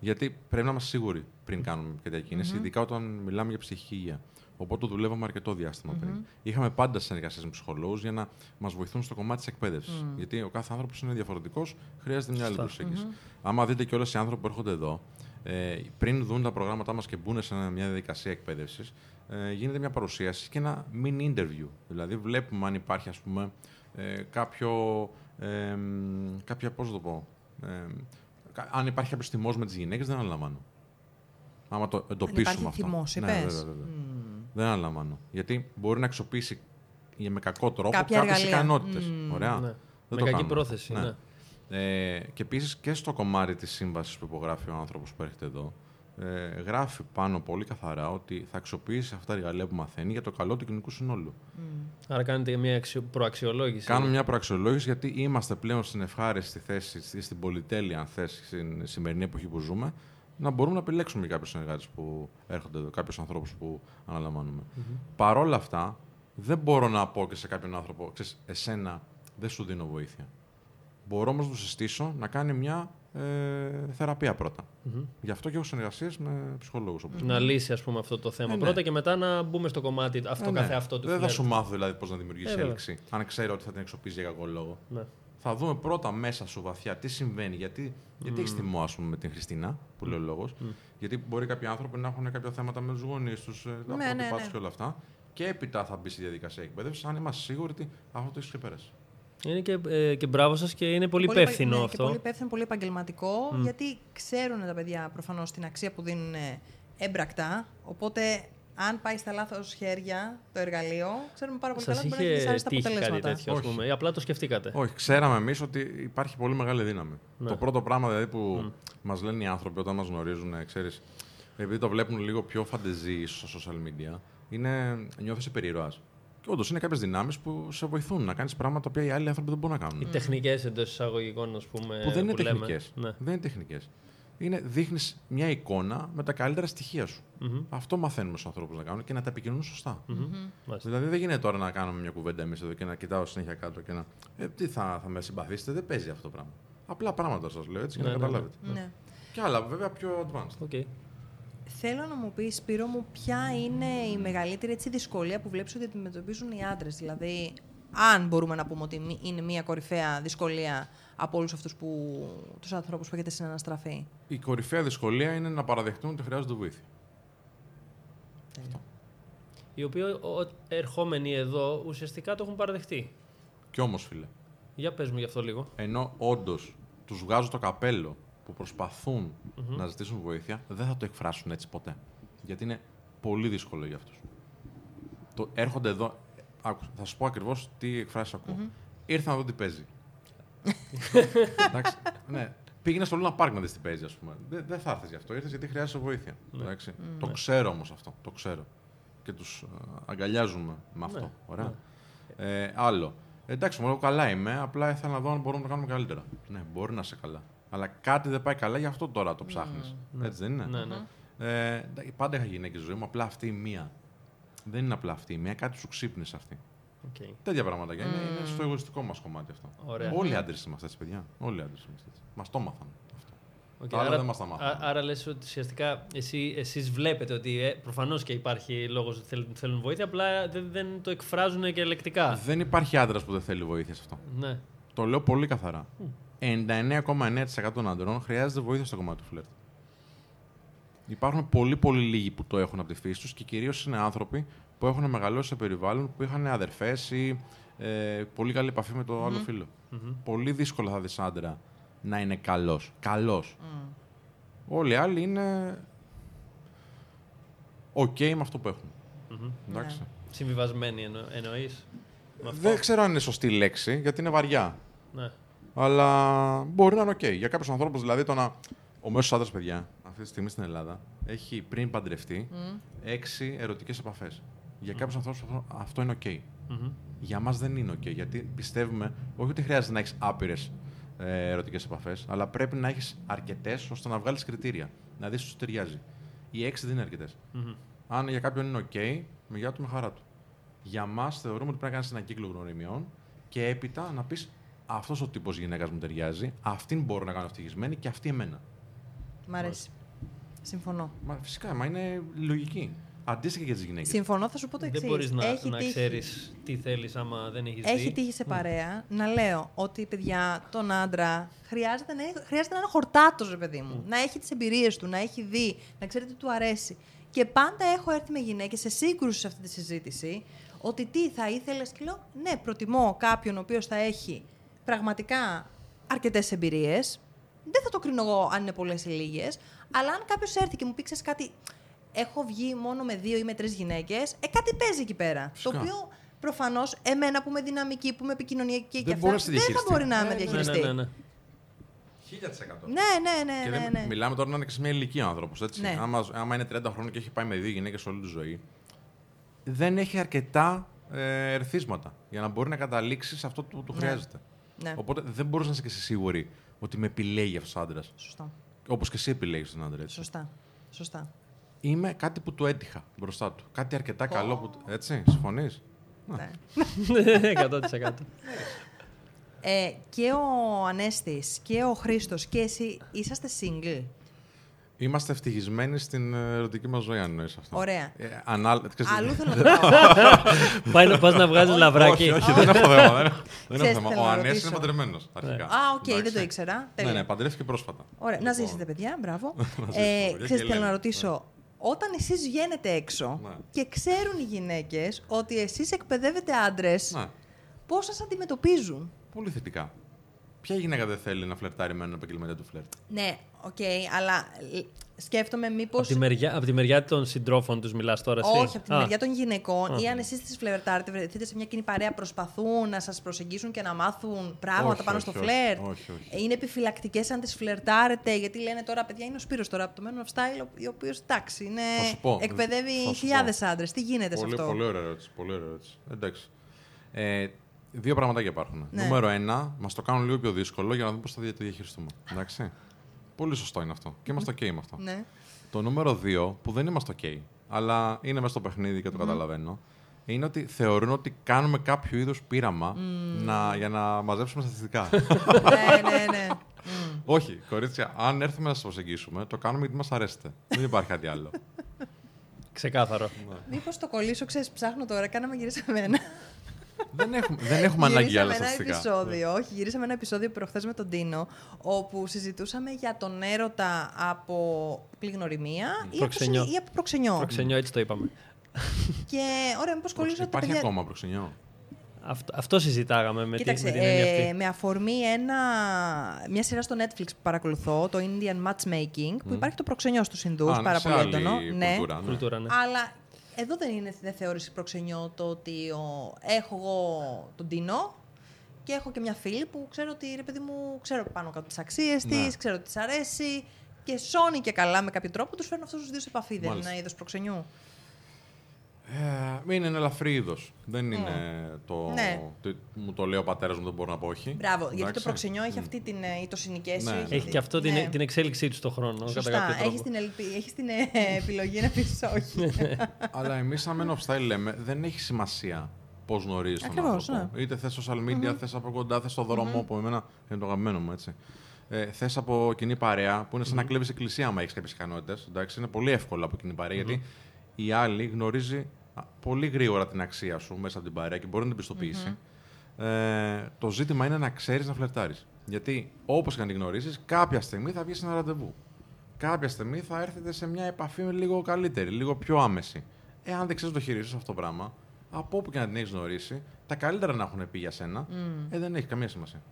Γιατί πρέπει να είμαστε σίγουροι πριν κάνουμε τέτοια κίνηση, ειδικά όταν μιλάμε για ψυχική υγεία. Οπότε το δουλεύαμε αρκετό διάστημα πριν. Είχαμε πάντα συνεργασίες με ψυχολόγους για να μας βοηθούν στο κομμάτι της εκπαίδευσης. Γιατί ο κάθε άνθρωπος είναι διαφορετικός, χρειάζεται μια άλλη προσέγγιση. Άμα δείτε και όλες οι άνθρωποι που έρχονται εδώ, ε, πριν δουν τα προγράμματά μας και μπουν σε μια διαδικασία εκπαίδευσης, ε, γίνεται μια παρουσίαση και ένα mini interview. Δηλαδή, βλέπουμε αν υπάρχει, ας πούμε, ε, κάποιο. Ε, κάποια, πώς να το πω. Ε, κα- αν υπάρχει κάποιο θυμό με τις γυναίκες, δεν αναλαμβάνω. Άμα το εντοπίσουμε υπάρχει αυτό. θυμός, ναι, είπες. βέβαια, βέβαια. Δεν αναλαμβάνω. Γιατί μπορεί να αξιοποιήσει για- με κακό τρόπο Κάποια κάποιες εργαλεία. ικανότητες. Μμμ. Ωραία. Ναι. Δεν Με το κακή κάνουμε. πρόθεση, ναι. Ε, και επίσης και στο κομμάτι της σύμβασης που υπογράφει ο άνθρωπος που έρχεται εδώ, ε, γράφει πάνω πολύ καθαρά ότι θα αξιοποιήσει αυτά τα εργαλεία που μαθαίνει για το καλό του κοινωνικού συνόλου. Άρα κάνετε μια αξιο- προαξιολόγηση. Κάνουμε μια προαξιολόγηση γιατί είμαστε πλέον στην ευχάριστη θέση, στη- στην πολυτέλεια, αν θες, στην σημερινή εποχή που ζούμε, να μπορούμε να επιλέξουμε κάποιους συνεργάτες που έρχονται εδώ, κάποιους ανθρώπους που αναλαμβάνουμε. Παρόλα αυτά, δεν μπορώ να πω και σε κάποιον άνθρωπο, ξέρεις, εσένα δεν σου δίνω βοήθεια. Μπορώ όμως να του συστήσω να κάνει μια ε, θεραπεία πρώτα. Γι' αυτό και έχω συνεργασίες με ψυχολόγους. Να λύσει ας πούμε, αυτό το θέμα Ε, ναι. πρώτα και μετά να μπούμε στο κομμάτι αυτό Ε, ναι. καθε αυτό του Δεν θα φλερτ. σου μάθω δηλαδή πώς να δημιουργήσει Ε, βέβαια. έλξη, αν ξέρω ότι θα την εξοπλίζει για κακό λόγο. Ναι. Θα δούμε πρώτα μέσα σου βαθιά τι συμβαίνει. Γιατί, γιατί έχεις θυμό, ας πούμε, με την Χριστίνα, που λέει ο λόγος. Γιατί μπορεί κάποιοι άνθρωποι να έχουν κάποια θέματα με τους γονείς τους, τα Ναι, ναι, ναι, ναι. και όλα αυτά. Και έπειτα θα μπει στη διαδικασία εκπαίδευσης, αν είμαστε σίγουροι ότι αυτό το έχεις ξεπεράσει. Είναι και, ε, και μπράβο σας και είναι πολύ επα- υπεύθυνο ναι, αυτό. Και πολύ υπεύθυνο, πολύ επαγγελματικό, γιατί ξέρουν τα παιδιά προφανώς την αξία που δίνουν ε, έμπρακτα. Οπότε, αν πάει στα λάθος χέρια το εργαλείο, ξέρουμε πάρα πολύ Σας καλά ότι μπορεί να έχει είχε δυσάρεστα τύχει κάτι αποτελέσματα. τέτοιο, ας Όχι. πούμε, ή απλά το σκεφτήκατε; Όχι, ξέραμε εμείς ότι υπάρχει πολύ μεγάλη δύναμη. Ναι. Το πρώτο πράγμα δηλαδή που μας λένε οι άνθρωποι όταν μας γνωρίζουν, ξέρεις, επειδή το βλέπουν λίγο πιο φαντεζή στο social media, είναι νιώθεις υπερηρωά. Και όντως είναι κάποιες δυνάμεις που σε βοηθούν να κάνεις πράγματα που οι άλλοι άνθρωποι δεν μπορούν να κάνουν. Οι τεχνικές εντός εισαγωγικών, ας πούμε. που δεν είναι λέμε. τεχνικές. Ναι. Δεν είναι τεχνικές. Είναι δείχνεις μια εικόνα με τα καλύτερα στοιχεία σου. Μμμ. Αυτό μαθαίνουμε στους ανθρώπους να κάνουν και να τα επικοινωνούν σωστά. Μάλιστα. Δηλαδή δεν γίνεται τώρα να κάνουμε μια κουβέντα εμείς εδώ και να κοιτάω συνέχεια κάτω και να. Ε, τι θα, θα με συμπαθήσετε, δεν παίζει αυτό το πράγμα. Απλά πράγματα σας λέω έτσι για Ναι, να ναι, ναι. καταλάβετε. Ναι. Και άλλα βέβαια πιο advanced. OK. Θέλω να μου πεις, Σπύρο μου, ποια είναι η μεγαλύτερη έτσι, δυσκολία που βλέπεις ότι αντιμετωπίζουν οι άντρες; Δηλαδή, αν μπορούμε να πούμε ότι μη- είναι μια κορυφαία δυσκολία από όλους αυτούς που, τους ανθρώπους που έχετε συναναστραφεί. Η κορυφαία δυσκολία είναι να παραδεχτούν ότι χρειάζονται βοήθεια. Οι οποίοι ο- ερχόμενοι εδώ ουσιαστικά το έχουν παραδεχτεί. Κι όμως, φίλε, Για πες μου γι' αυτό λίγο. ενώ όντως τους βγάζω το καπέλο που προσπαθουν να ζητήσουν βοήθεια, δεν θα το εκφράσουν έτσι ποτέ. Γιατί είναι πολύ δύσκολο για αυτούς. Το, έρχονται εδώ. Άκου, θα σου πω ακριβώς τι εκφράσεις ακούω. Ήρθα να δω τι παίζει. Εντάξει. Ναι. Πήγαινε στο Λούνα Πάρκ να δεις τι παίζει, ας πούμε. Δεν, δεν θα έρθεις γι' αυτό. Ήρθες γιατί χρειάζεσαι βοήθεια. Εντάξει. Το ξέρω όμως αυτό. Το ξέρω. Και τους αγκαλιάζουμε με αυτό. Ναι, Ωραία. Ε, άλλο. Εντάξει, μου λέω καλά είμαι, απλά ήθελα να δω αν μπορούμε να το κάνουμε καλύτερα. Ναι, μπορεί να είσαι καλά. Αλλά κάτι δεν πάει καλά, γι' αυτό τώρα το ψάχνεις. Έτσι δεν είναι; Ναι, ναι. Ε, εντάξει, πάντα είχα γυναίκες στη ζωή μου, απλά αυτή η μία. Δεν είναι απλά αυτή η μία, κάτι σου ξύπνησε αυτή. Οκ. Τέτοια πράγματα. Είναι, είναι στο εγωιστικό μας κομμάτι αυτό. Ωραία. Όλοι οι άντρες είμαστε έτσι, παιδιά. Όλοι οι άντρες είμαστε έτσι. Μας το μάθαν αυτό. Οκ, Τα άλλα άρα, δεν μας τα μάθαμε. α- άρα λες ότι ουσιαστικά εσύ, εσείς βλέπετε ότι ε, προφανώς και υπάρχει λόγος ότι θέλουν, θέλουν βοήθεια, απλά δεν, δεν το εκφράζουν και λεκτικά. Δεν υπάρχει άντρας που δεν θέλει βοήθεια σε αυτό. Ναι. Το λέω πολύ καθαρά. 99,9% των άντρων χρειάζεται βοήθεια στο κομμάτι του φλερτ. Υπάρχουν πολύ πολύ λίγοι που το έχουν από τη φύση τους και κυρίως είναι άνθρωποι που έχουν μεγαλώσει σε περιβάλλον που είχαν αδερφές ή ε, πολύ καλή επαφή με το άλλο φίλο. Πολύ δύσκολα θα δεις άντρα να είναι καλός. Καλός. Όλοι οι άλλοι είναι OK με αυτό που έχουν. Εντάξει. Συμβιβασμένοι εννο, εννοείς. Με αυτό; Δεν ξέρω αν είναι σωστή λέξη, γιατί είναι βαριά. Ναι. Αλλά μπορεί να είναι οκ. Για κάποιους ανθρώπους, δηλαδή, το να. Ο μέσος άντρας, παιδιά, αυτή τη στιγμή στην Ελλάδα, έχει πριν παντρευτεί έξι ερωτικές επαφές. Για κάποιους ανθρώπους αυτό είναι οκ. Για μας δεν είναι OK. Γιατί πιστεύουμε, όχι ότι χρειάζεται να έχεις άπειρες ε, ερωτικές επαφές, αλλά πρέπει να έχεις αρκετές ώστε να βγάλεις κριτήρια. Να δεις σου ταιριάζει. Οι έξι δεν είναι αρκετές. Αν για κάποιον είναι OK, με γεια του με χαρά του. Για μας θεωρούμε ότι πρέπει να κάνεις ένα κύκλο γνωριμιών και έπειτα να πεις αυτός ο τύπος γυναίκας μου ταιριάζει, αυτήν μπορώ να κάνω ευτυχισμένη και αυτή εμένα. Μ' αρέσει. Συμφωνώ. Μα φυσικά, μα είναι λογική. Αντίστοιχα και για τις γυναίκες. Συμφωνώ, θα σου πω το εξής. Δεν μπορείς να, να ξέρεις τι θέλεις άμα δεν έχεις δει. Έχει τύχει σε παρέα να λέω ότι παιδιά, τον άντρα χρειάζεται να, χρειάζεται να είναι χορτάτος, ρε παιδί μου. Να έχει τις εμπειρίες του, να έχει δει, να ξέρει τι του αρέσει. Και πάντα έχω έρθει με γυναίκες σε σύγκρουση σε αυτή τη συζήτηση ότι τι θα ήθελες. Και λέω, Ναι, προτιμώ κάποιον ο οποίος θα έχει πραγματικά αρκετές εμπειρίες. Δεν θα το κρίνω εγώ αν είναι πολλές ή λίγες. Αλλά αν κάποιος έρθει και μου πει ξέρεις κάτι, έχω βγει μόνο με δύο ή με τρεις γυναίκες, ε, κάτι παίζει εκεί πέρα. Φυσικά. Το οποίο προφανώς εμένα που είμαι δυναμική, που είμαι επικοινωνιακή και Δεν αυτά, μπορείς να τη δεν θα διαχειριστεί. μπορεί να με Ναι, ναι, Ναι, διαχειριστεί. ναι, ναι, ναι. 1000%. Ναι, ναι, ναι, Και ναι, δεν- ναι. Μιλάμε τώρα να είναι και σε μια ηλικία άνθρωπο. Ναι. Άμα, άμα είναι 30 χρόνια και έχει πάει με δύο γυναίκες όλη τη ζωή, δεν έχει αρκετά ε, ερθίσματα για να μπορεί να καταλήξεις σε αυτό που του Ναι. χρειάζεται. Ναι. Οπότε δεν μπορείς να είσαι και εσύ σίγουρη ότι με επιλέγει αυτός ο άντρας. Σωστά. Όπως και εσύ επιλέγεις τον άντρα. Έτσι. Σωστά. Σωστά. Είμαι κάτι που του έτυχα μπροστά του. Κάτι αρκετά καλό που. του- Έτσι, συμφωνείς; Ναι. 100%. Ε, και ο Ανέστης και ο Χρήστος και εσύ είσαστε single; Είμαστε ευτυχισμένοι στην ε, ερωτική μας ζωή, αν εννοείς αυτό. Ωραία. Ε, ανάλ... ξέρεις, Αλλού θέλω να πάω. Πάει να πας να βγάζεις λαβράκι. Όχι, όχι, δεν έχω θέμα. Δεν, δεν Ξέρεις έχω τι θέμα. θέλω Ο να Ανέστης ρωτήσω. είναι παντρεμένος αρχικά. Α, οκ, δεν Εντάξει. το ήξερα. Ναι, Τέλεια. ναι, παντρεύτηκε πρόσφατα. Ωραία, να Λοιπόν, ζήσετε, παιδιά. Μπράβο. ζήσουμε, ε, παιδιά, ξέρεις και τι θέλω να λέμε. ρωτήσω. Όταν εσείς βγαίνετε έξω Ναι. και ξέρουν οι γυναίκες ότι εσείς εκπαιδεύετε άντρες, Ναι, πώς σας αντιμετωπίζουν; πολύ θετικά. Ποια γυναίκα δεν θέλει να φλερτάρει με έναν επαγγελματία του φλερτ; Ναι, οκ, αλλά ε, σκέφτομαι Από μήπως... τη, μεριά, απ' τη μεριά των συντρόφων τους μιλάς τώρα εσύ; Όχι, από τη Α, μεριά των γυναικών Α. ή αν εσείς τις φλερτάρετε, βρεθείτε σε μια κοινή παρέα, προσπαθούν να σας προσεγγίσουν και να μάθουν πράγματα Όχι, πάνω όχι, στο όχι, φλερτ. όχι, όχι. Ε, Είναι επιφυλακτικές αν τις φλερτάρετε, γιατί λένε τώρα, παιδιά, είναι ο Σπύρος τώρα από το Men of Style, ο οποίος εντάξει, είναι, Θα σου πω, θα εκπαιδεύει σου χιλιάδες πω. άντρες. Τι γίνεται Πολύ, σε αυτό; πολύ ωραία ερώτηση. Πολύ ωραία ερώτηση. Εντάξει. Ε, δύο πραγματάκια υπάρχουν. Ναι. Νούμερο ένα, μας το κάνουν λίγο πιο δύσκολο για να δούμε πώς θα δια- το διαχειριστούμε. Εντάξει. Πολύ σωστό είναι αυτό. Και είμαστε OK με αυτό. Ναι. Το νούμερο 2, που δεν είμαστε OK, αλλά είναι μέσα στο παιχνίδι και το καταλαβαίνω, είναι ότι θεωρούν ότι κάνουμε κάποιο είδους πείραμα να, για να μαζέψουμε στατιστικά. ναι, ναι, ναι. Όχι, κορίτσια, αν έρθουμε να σας προσεγγίσουμε, το κάνουμε γιατί μας αρέσετε. δεν υπάρχει κάτι άλλο. Ξεκάθαρο. Μήπως το κολλήσω, ξέρεις, ψάχνω τώρα, κάναμε γυρίσαμε ένα. Δεν έχουμε, δεν έχουμε ανάγκη για άλλα Γυρίσαμε ένα στατιστικά. επεισόδιο, όχι, γυρίσαμε ένα επεισόδιο προχθές με τον Τίνο, όπου συζητούσαμε για τον έρωτα από πληγνωριμία ή από, Προξενιό. συνη- ή από προξενιό. Προξενιό, έτσι το είπαμε. Και ωραία, μήπως κολλήσω τα Υπάρχει παιδιά... ακόμα προξενιό; Αυτό, αυτό συζητάγαμε με, τη, Κοίταξε, με την έννοια ε, αυτή. με αφορμή ένα, μια σειρά στο Netflix που παρακολουθώ, το Indian Matchmaking, που υπάρχει το προξενιό στους Ινδούς, Α, πάρα σε πολύ άλλη έντονο. Ναι. κουλτούρα, ναι. Κουλτούρα, ναι. Αλλά εδώ δεν είναι δεν θεώρηση προξενιό το ότι ο, έχω εγώ τον Τίνο και έχω και μια φίλη που ξέρω ότι ρε παιδί μου, ξέρω πάνω κάτω τις αξίες Ναι. της, ξέρω ότι της αρέσει και σώνει και καλά με κάποιο τρόπο τους φέρνω αυτούς τους δύο σε επαφή. Δεν είναι Μάλιστα. ένα είδος προξενιού. Ε, είναι ένα ελαφρύ είδος. Δεν είναι το. Ναι. το- Μου το λέει ο πατέρας μου, δεν μπορώ να πω όχι. Μπράβο, γιατί το Εντάξει. προξενιό έχει αυτή την. ε, ή το συνοικέσιο. Ναι. έχει Έχει αυτή- και αυτό την, ναι. την εξέλιξή του στον χρόνο. Κατά Σωστά. κάποιο τρόπο. Έχει την, ελπι... έχεις την ε, επιλογή να πεις όχι. Αλλά εμείς, σαν Men of Style, λέμε δεν έχει σημασία πώς γνωρίζεις τον Ακριβώς, άνθρωπο. Είτε θες social media, θες από κοντά, θες στο δρόμο, που εμένα είναι το αγαπημένο μου έτσι. Ε, θες από κοινή παρέα, που είναι σαν να κλέβεις εκκλησία, άμα έχεις κάποιες ικανότητες. Είναι πολύ εύκολο από κοινή παρέα, γιατί η άλλη γνωρίζει α, πολύ γρήγορα την αξία σου μέσα από την παρέα και μπορεί να την πιστοποιησει Ε, το ζήτημα είναι να ξέρεις να φλερτάρεις. Γιατί όπως και να την γνωρίζεις, κάποια στιγμή θα βγεις σε ένα ραντεβού. Κάποια στιγμή θα έρθετε σε μια επαφή με λίγο καλύτερη, λίγο πιο άμεση. Εάν δεν ξέρεις να το χειριστεί αυτό το πράγμα, από όπου και να την έχεις γνωρίσει, τα καλύτερα να έχουν πει για σένα, ε, δεν έχει καμία σημασία.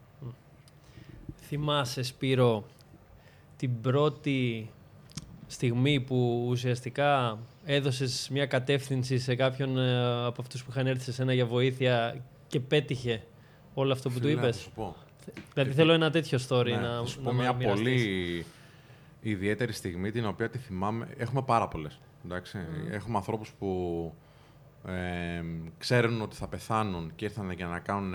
Θυμάσαι, Σπύρο, την πρώτη στιγμή που ουσιαστικά έδωσες μια κατεύθυνση σε κάποιον ε, από αυτούς που είχαν έρθει σε σένα για βοήθεια και πέτυχε όλο αυτό που Φίλε, του να είπες; σου πω. Δηλαδή θέλω ένα τέτοιο story Ναι, να, θα σου να πω μια μοιραστείς. πολύ ιδιαίτερη στιγμή την οποία τη θυμάμαι. Έχουμε πάρα πολλές. Έχουμε ανθρώπους που ε, ξέρουν ότι θα πεθάνουν και ήρθαν για να κάνουν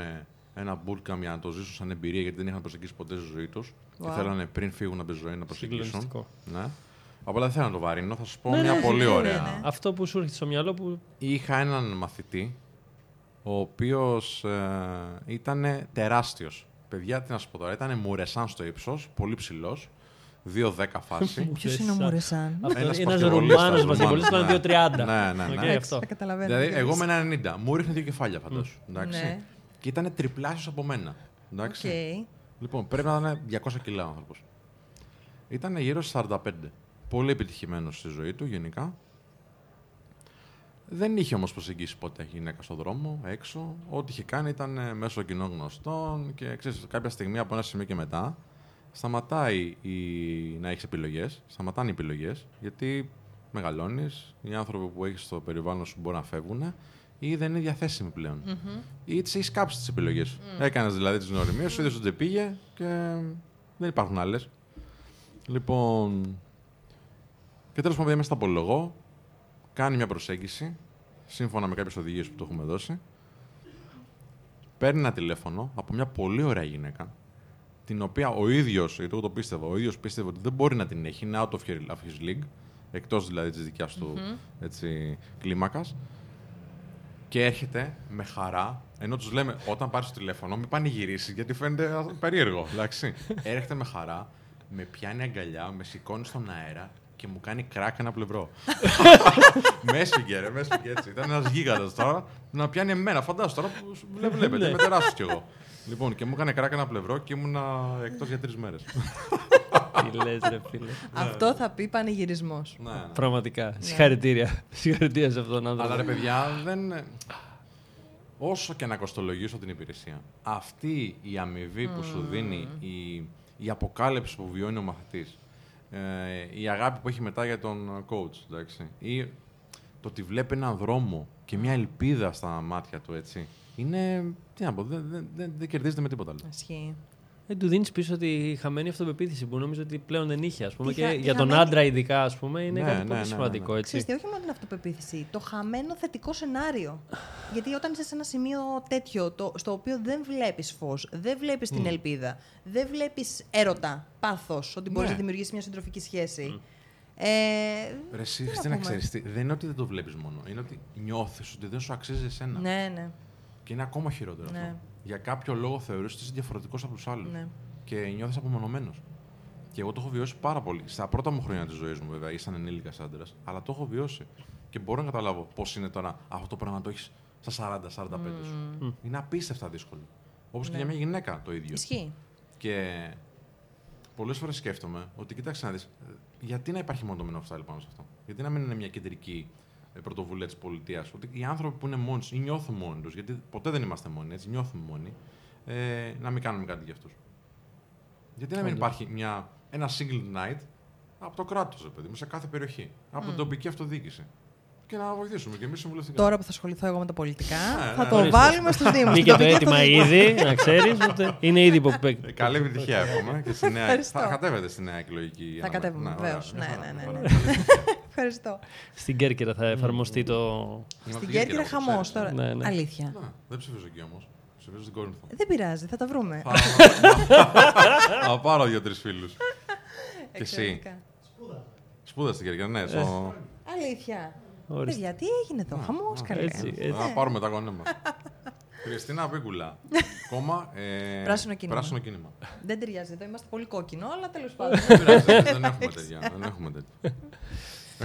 ένα bootcamp για να το ζήσουν σαν εμπειρία γιατί δεν είχαν προσεγγίσει ποτέ στη ζωή τους. Και Wow. θέλανε πριν φύγουν από τη ζωή να προσεγγίσουν. Συγκλονιστικό. Ναι. Απλά δεν θέλω να το βαρύνω, θα σα πω Ναι, μια ναι, πολύ ναι, ναι, ωραία. ναι. Αυτό που σου έρχεται στο μυαλό που. Είχα έναν μαθητή, ο οποίος ε, ήταν τεράστιος. Παιδιά, τι να σου πω τώρα, ήταν Μουρεσάν στο ύψος, πολύ ψηλός, 2-10 φάση. Ποιος είναι ο Μουρεσάν. Αυτό Ένας είναι ένας μπασκετμπολίστας, Ρουμάνος Ρουμάνος, μπασκετμπολίστα ναι. ήταν 2,30. Ναι, ναι, ναι. Οκ, Εντάξει, αυτό. τα καταλαβαίνω. δηλαδή, τι εγώ λες. με ένα 90, μου ρίχνε δύο κεφάλια φαντάσου. Εντάξει. Ναι. Και ήταν τριπλάσιος από μένα. Εντάξει. Οκ. Λοιπόν, πρέπει να ήταν 200 κιλά ο άνθρωπος. Ήταν γύρω στις 45. Πολύ επιτυχημένος στη ζωή του γενικά. Δεν είχε όμως προσεγγίσει ποτέ γυναίκα στον δρόμο, έξω. Ό,τι είχε κάνει ήταν ε, μέσω κοινών γνωστών και ξέρεις, κάποια στιγμή από ένα σημείο και μετά σταματάει η... να έχεις επιλογές, σταματάνε οι επιλογές, γιατί μεγαλώνεις, οι άνθρωποι που έχεις στο περιβάλλον σου μπορεί να φεύγουν ή δεν είναι διαθέσιμοι πλέον. Ή τις έχεις κάψει τις επιλογές σου. Έκανες δηλαδή τις νοημίε, σου είδες ότι δεν πήγε και δεν υπάρχουν άλλες. Λοιπόν. Και τέλος πάντων, μέσα στα απολογώ, κάνει μια προσέγγιση, σύμφωνα με κάποιες οδηγίες που του έχουμε δώσει. Παίρνει ένα τηλέφωνο από μια πολύ ωραία γυναίκα, την οποία ο ίδιος, γιατί εγώ το πίστευα, ο ίδιος πίστευε ότι δεν μπορεί να την έχει, είναι out of his- of his league, εκτός δηλαδή της δικιάς του έτσι, κλίμακας. Και έρχεται με χαρά, ενώ τους λέμε όταν πάρεις το τηλέφωνο, μην πανηγυρίσεις, γιατί φαίνεται α, περίεργο. Εντάξει. έρχεται με χαρά, με πιάνει αγκαλιά, με σηκώνει στον αέρα και μου κάνει κράκ ένα πλευρό. μες έσφυγε, ρε, μες έσφυγε έτσι. Ήταν ένας γίγαντας τώρα να πιάνει εμένα. Φαντάζομαι τώρα που σου- βλέ- βλέπετε, είμαι τεράστιο κι εγώ. Λοιπόν, και μου έκανε κράκ ένα πλευρό και ήμουνα εκτός για τρεις μέρες. Τι λες, ρε φίλε. Αυτό θα πει πανηγυρισμός. ναι, ναι. Πραγματικά. Συγχαρητήρια. Συγχαρητήρια σε αυτόν τον άνθρωπο. Αλλά ρε παιδιά, δεν. Όσο και να κοστολογήσω την υπηρεσία, αυτή η αμοιβή που σου δίνει, η, η αποκάλυψη που βιώνει ο μαθητής, ε, η αγάπη που έχει μετά για τον coach, εντάξει, ή το ότι βλέπει έναν δρόμο και μια ελπίδα στα μάτια του, έτσι, είναι, τι να πω, δεν, δεν, δεν, δεν κερδίζεται με τίποτα άλλο. Ισχύει. Δεν του δίνεις πίσω τη χαμένη αυτοπεποίθηση που νόμιζε ότι πλέον δεν είχε. Ας πούμε, Τη και χα- τη για τον χαμένη- άντρα, ειδικά, ας πούμε, είναι Ναι, κάτι ναι, πολύ ναι, σημαντικό. ναι. Έτσι. Ξέρεις τι, όχι μόνο την αυτοπεποίθηση, το χαμένο θετικό σενάριο. Γιατί όταν είσαι σε ένα σημείο τέτοιο, το, στο οποίο δεν βλέπεις φως, δεν βλέπεις την ελπίδα, δεν βλέπεις έρωτα, πάθος, ότι μπορείς Ναι. να δημιουργήσεις μια συντροφική σχέση. Ε, Ρε, εσύ, τι να Χριστίνα, πούμε. ξέρεις τι, δεν είναι ότι δεν το βλέπεις μόνο, είναι ότι νιώθεις ότι δεν σου αξίζει εσένα. Ναι, ναι. Και είναι ακόμα χειρότερο Ναι. αυτό. Για κάποιο λόγο θεωρείς ότι είσαι διαφορετικός από τους άλλους. Ναι. και νιώθεις απομονωμένος. Και εγώ το έχω βιώσει πάρα πολύ. Στα πρώτα μου χρόνια της ζωής μου, βέβαια, ή σαν ενήλικας άντρας, αλλά το έχω βιώσει. Και μπορώ να καταλάβω πώς είναι τώρα αυτό το πράγμα να το έχεις στα 40-45 σου. Είναι απίστευτα δύσκολο. Όπως και Ναι. για μια γυναίκα το ίδιο. Ισχύει. Και πολλές φορές σκέφτομαι ότι κοίταξε να δεις, γιατί να υπάρχει μόνο το Men of Style πάνω σε αυτό; Γιατί να μην είναι μια κεντρική ε, πρωτοβουλία της πολιτείας. Ότι οι άνθρωποι που είναι μόνοι τους ή νιώθουν μόνοι τους, γιατί ποτέ δεν είμαστε μόνοι, έτσι, νιώθουμε μόνοι, ε, να μην κάνουμε κάτι για αυτούς. Γιατί να μην Όντως. υπάρχει μια, ένα single night από το κράτος, παιδί μου, σε κάθε περιοχή. Από την τοπική αυτοδιοίκηση. Και να βοηθήσουμε και εμείς συμβουλευτικά. Τώρα που θα ασχοληθώ εγώ με τα πολιτικά, Ναι, θα ναι, το ορίστε. βάλουμε στους Δήμους. Μπήκε το Τοπική έτοιμα αυτοδιοίκηση. ήδη, να ξέρεις. Είναι ήδη υπό Ε, καλή επιτυχία εύχομαι. και στη νέα... Ευχαριστώ. θα κατέβετε στη νέα εκλογική. Θα αναμέ- κατέβουμε, Ναι, βεβαίως. ωραία. Ναι, Μια ναι, χαρά, ναι, μια ναι. χαρά. Ευχαριστώ. Στην Κέρκυρα θα εφαρμοστεί το. Είμαι από Στην την Κέρκυρα όπως χαμός ξέρεις. τώρα. Ναι, ναι. Αλήθεια. Ναι, δεν ψηφίζω εκεί όμως. Ψηφίζω στην Κόρινθο. Δεν πειράζει, θα τα βρούμε. Θα πάρω δύο-τρει φίλους. Και εσύ. Εξαιρετικά. Σπούδα στην Κέρκυρα, ναι. στο- Αλήθεια. Ορίστε. Παιδιά, τι έγινε εδώ, χαμός καλέ. Έτσι, έτσι. Θα πάρουμε τα γονέα μα. Χριστίνα Πίκουλα. Κόμμα. ε, Πράσινο κίνημα. Πράσινο κίνημα. Δεν ταιριάζει εδώ, είμαστε πολύ κόκκινο, αλλά τέλος πάντων. Δεν πειράζει, δεν- δεν έχουμε τέτοια. Δεν έχουμε τέτοια.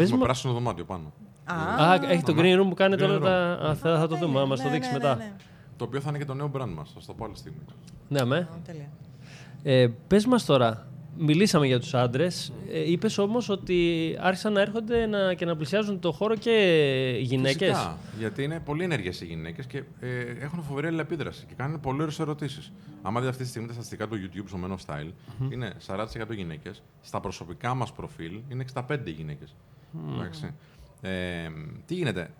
Έχουμε μου- πράσινο δωμάτιο πάνω. Α, Α, έχει το green room που κάνετε Green όλα room. τα. Α, θα, θα το δούμε, άμα ναι, το δείξεις ναι, μετά. ναι, ναι. Το οποίο θα είναι και το νέο brand μας. Θα το πω άλλη στιγμή. Ναι, με. Α, τέλεια. Ε, πες μας τώρα, μιλήσαμε για τους άντρες, ε, είπες όμως ότι άρχισαν να έρχονται να, και να πλησιάζουν το χώρο και γυναίκες. Φυσικά, γιατί είναι πολύ ενέργειε οι γυναίκες και ε, έχουν φοβερή αλληλεπίδραση και κάνουν πολύ ωραίες ερωτήσεις. Άμα δείτε αυτή τη στιγμή τα στατιστικά του YouTube στο Men of Style, είναι 40% γυναίκες. Στα προσωπικά μας προφίλ είναι 65 γυναίκες. Εντάξει. Ε, τι γίνεται;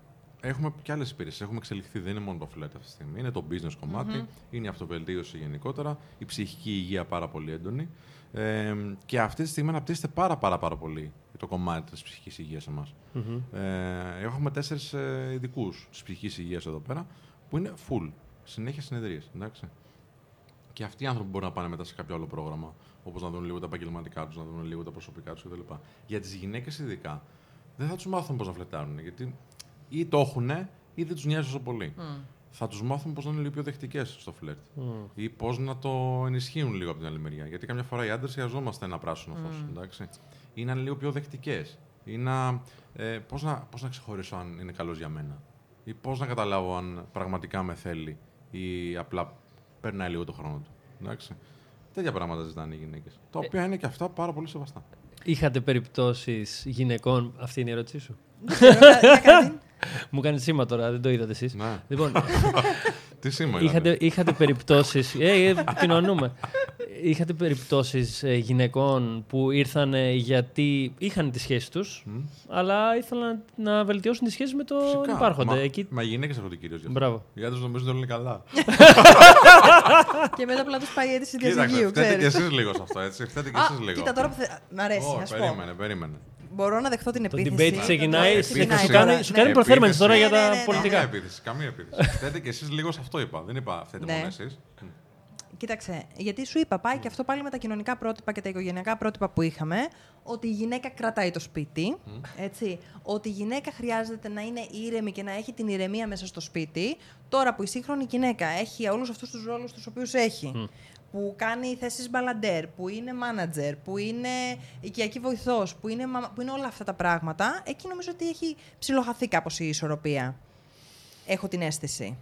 Έχουμε και άλλες υπηρεσίες. Έχουμε εξελιχθεί. Δεν είναι μόνο το φλερτ αυτή τη στιγμή. Είναι το business κομματι είναι η αυτοβελτίωση γενικότερα, η ψυχική υγεία πάρα πολύ έντονη. Ε, και αυτή τη στιγμή αναπτύσσεται πάρα, πάρα, πάρα πολύ το κομμάτι της ψυχικής υγείας εμάς. Μμμ. Ε, έχουμε τέσσερις ε, ειδικούς της ψυχικής υγείας εδώ πέρα που είναι full. Συνέχεια συνεδρίες. Και αυτοί οι άνθρωποι μπορούν να πάνε μετά σε κάποιο άλλο πρόγραμμα. Όπως να δουν λίγο τα επαγγελματικά τους, να δουν λίγο τα προσωπικά τους κτλ. Για τις γυναίκες ειδικά δεν θα τους μάθουν πώς να φλετάρουν. Γιατί ή το έχουν ή δεν τους νοιάζει τόσο πολύ. Θα τους μάθουν πώς να είναι λίγο πιο δεχτικές στο φλερτ. Μμ. Ή πώς να το ενισχύουν λίγο από την άλλη μεριά. Γιατί καμιά φορά οι άντρες χρειαζόμαστε ένα πράσινο φως. εντάξει. Ή να είναι λίγο πιο δεχτικές. Ή να. Ε, πώς να, πώς να ξεχωρίσω αν είναι καλός για μένα. Ή πώς να καταλάβω αν πραγματικά με θέλει ή απλά περνάει λίγο το χρόνο του. Εντάξει. Τέτοια πράγματα ζητάνε οι γυναίκες. Τα οποία είναι και αυτά πάρα πολύ σεβαστά. Είχατε περιπτώσεις γυναικών; Αυτή είναι η ερώτησή σου. Δεν ξέρω, για- για κάτι. Μου κάνει σήμα τώρα, δεν το είδατε εσείς. Ναι. Λοιπόν, Τι σήμα είχατε, είχατε περιπτώσει. Ε, ε, επικοινωνούμε. Είχατε περιπτώσεις γυναικών που ήρθαν γιατί είχαν τη σχέση τους, αλλά ήθελαν να βελτιώσουν τη σχέση με τον Φυσικά. υπάρχοντα. Μα, Εκεί... μα οι γυναίκες έρχονται κυρίως γι' αυτό. Μπράβο. Οι άντρες νομίζουν ότι όλα είναι καλά. και μετά απλά τους πάει η αίτηση Κοίταξε, διαζυγίου, φταίτε και ξέρεις. εσείς λίγο σε αυτό, έτσι. Φταίτε και εσείς λίγο. Κοίτα τώρα που θε... Μ' αρέσει, Ω, να σου πω. περίμενε, περίμενε. Μπορώ να δεχτώ την Το επίθεση. debate ξεκινάει, Το debate σου, ξεκινάει σου τώρα, κάνει, σου ναι. κάνει προθέρμανση τώρα Ναι, για ναι, τα ναι, ναι. Καμία πολιτικά. επίθεση. Καμία επίθεση. Φταίτε και εσείς λίγο σε αυτό είπα. Δεν είπα φταίτε Ναι. μόνο εσείς. Κοίταξε, γιατί σου είπα, πάει και αυτό πάλι με τα κοινωνικά πρότυπα και τα οικογενειακά πρότυπα που είχαμε, ότι η γυναίκα κρατάει το σπίτι, έτσι, ότι η γυναίκα χρειάζεται να είναι ήρεμη και να έχει την ηρεμία μέσα στο σπίτι. Τώρα που η σύγχρονη γυναίκα έχει όλους αυτούς τους ρόλους τους οποίους έχει, που κάνει θέσεις μπαλαντέρ, που είναι μάνατζερ, που είναι οικιακή βοηθός, που είναι, μαμα- που είναι όλα αυτά τα πράγματα, εκεί νομίζω ότι έχει ψιλοχαθεί κάπως η ισορροπία. Έχω την αίσθηση.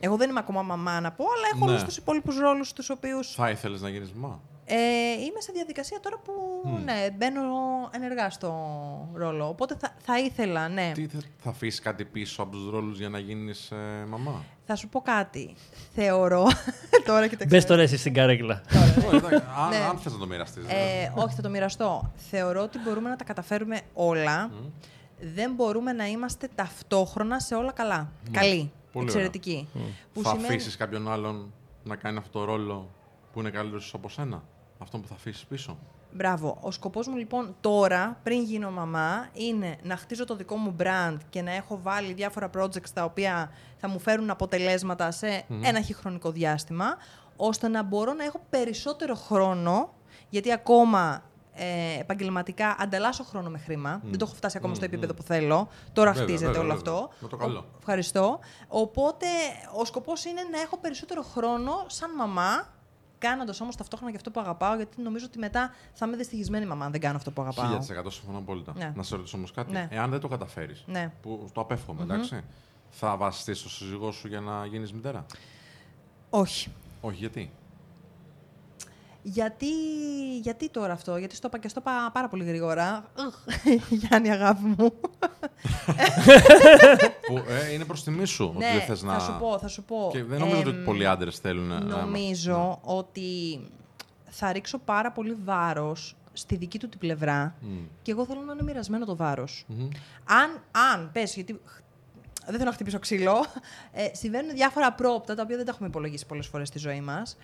Εγώ δεν είμαι ακόμα μαμά να πω, αλλά έχω Ναι. όλους τους υπόλοιπους ρόλους τους οποίους Θα ήθελες να γίνεις μαμά; ε, είμαι σε διαδικασία τώρα που ναι, μπαίνω ενεργά στο ρόλο. Οπότε θα, θα ήθελα, ναι. Τι θα, θα αφήσεις κάτι πίσω από τους ρόλους για να γίνεις ε, μαμά; Θα σου πω κάτι. Θεωρώ. τώρα και Μπες τώρα εσύ στην καρέκλα. Ω, εντάξει, αν Ναι. αν θες να το μοιραστείς. Ε, όχι, θα το μοιραστώ. Θεωρώ ότι μπορούμε να τα καταφέρουμε όλα. Δεν μπορούμε να είμαστε ταυτόχρονα σε όλα καλά. Καλή. Πολύ εξαιρετική. Που θα σημαίνει- αφήσεις κάποιον άλλον να κάνει αυτό το ρόλο που είναι καλύτερος από σένα; Αυτό που θα αφήσεις πίσω; Μπράβο. Ο σκοπός μου λοιπόν τώρα, πριν γίνω μαμά, είναι να χτίζω το δικό μου brand και να έχω βάλει διάφορα projects τα οποία θα μου φέρουν αποτελέσματα σε ένα έχει χρονικό διάστημα, ώστε να μπορώ να έχω περισσότερο χρόνο, γιατί ακόμα ε, επαγγελματικά ανταλλάσσω χρόνο με χρήμα. Δεν το έχω φτάσει ακόμα στο επίπεδο που θέλω. Τώρα Βέβαια, χτίζεται βέβαια, όλο βέβαια. αυτό. Με το καλό. Ο- Ευχαριστώ. Οπότε, ο σκοπός είναι να έχω περισσότερο χρόνο σαν μαμά, κάνοντας όμως ταυτόχρονα και αυτό που αγαπάω, γιατί νομίζω ότι μετά θα είμαι δυστυχισμένη μαμά αν δεν κάνω αυτό που αγαπάω. 1000% συμφωνώ απόλυτα. Ναι. Να σε ρωτήσω όμως κάτι. Ναι. Εάν δεν το καταφέρεις, Ναι. που το απέφχομαι, εντάξει, θα βασιστεί στο σύζυγό σου για να γίνεις μητέρα; Όχι. Όχι, γιατί; Γιατί, γιατί τώρα αυτό, γιατί στο είπα και στο είπα πάρα πολύ γρήγορα. Ουχ, Γιάννη, αγάπη μου. που, ε, είναι προς τιμή σου ότι ναι, δεν θες να. θα σου πω, θα σου πω. Και δεν νομίζω ότι Εμ, πολλοί άντρες θέλουν να. Νομίζω ότι θα ρίξω πάρα πολύ βάρος στη δική του την πλευρά και εγώ θέλω να είναι μοιρασμένο το βάρος. Αν, αν πες, γιατί χ- δεν θέλω να χτυπήσω ξύλο, ε, συμβαίνουν διάφορα απρόοπτα τα οποία δεν τα έχουμε υπολογίσει πολλές φορές στη ζωή μας.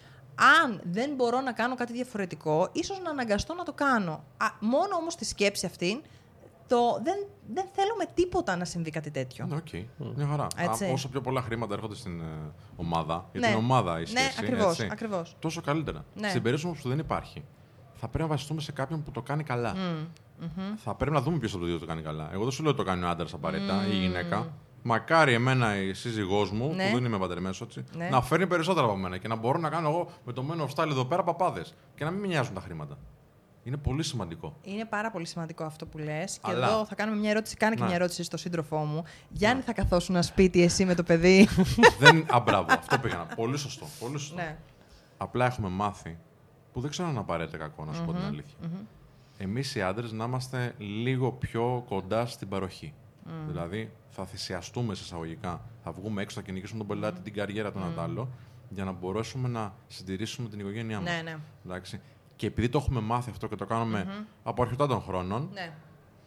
Αν δεν μπορώ να κάνω κάτι διαφορετικό, ίσως να αναγκαστώ να το κάνω. Α, μόνο όμως τη σκέψη αυτή, το, δεν, δεν θέλω με τίποτα να συμβεί κάτι τέτοιο. Ναι, οκ. Μια χαρά. Έτσι. Α, όσο πιο πολλά χρήματα έρχονται στην ε, ομάδα, για Ναι. την ομάδα η Ναι, σχέση. ακριβώς, έτσι, ακριβώς. Τόσο καλύτερα. Ναι. Στην περίπτωση όμως που δεν υπάρχει, θα πρέπει να βασιστούμε σε κάποιον που το κάνει καλά. Θα πρέπει να δούμε ποιος από το δύο το κάνει καλά. Εγώ δεν σου λέω ότι το κάνει ο άντρας απαραίτητα ή η γυναίκα. Μακάρι εμένα η σύζυγός μου, Ναι. που δεν είμαι παντρεμένος έτσι, Ναι. να φέρνει περισσότερα από μένα και να μπορώ να κάνω εγώ με το Men of Style εδώ πέρα παπάδες και να μην με νοιάζουν τα χρήματα. Είναι πολύ σημαντικό. Είναι πάρα πολύ σημαντικό αυτό που λες. Και Αλλά- εδώ θα κάνουμε μια ερώτηση, κάνε και Ναι. μια ερώτηση στο σύντροφό μου. Γιάννη, θα καθόσουν ένα σπίτι εσύ με το παιδί. δεν... Α, μπράβο, αυτό πήγα να Πολύ σωστό. Πολύ σωστό. ναι. Απλά έχουμε μάθει, που δεν ξέρω αν απαραίτητα κακό, να σου πω την αλήθεια. Εμείς οι άντρες να είμαστε λίγο πιο κοντά στην παροχή. Δηλαδή, θα θυσιαστούμε σε εισαγωγικά, θα βγούμε έξω, θα κυνηγήσουμε τον πελάτη, την καριέρα του mm. άλλο, για να μπορέσουμε να συντηρήσουμε την οικογένειά μας. Ναι, ναι. Εντάξει. Και επειδή το έχουμε μάθει αυτό και το κάνουμε από αρχιτά των χρόνων, ναι.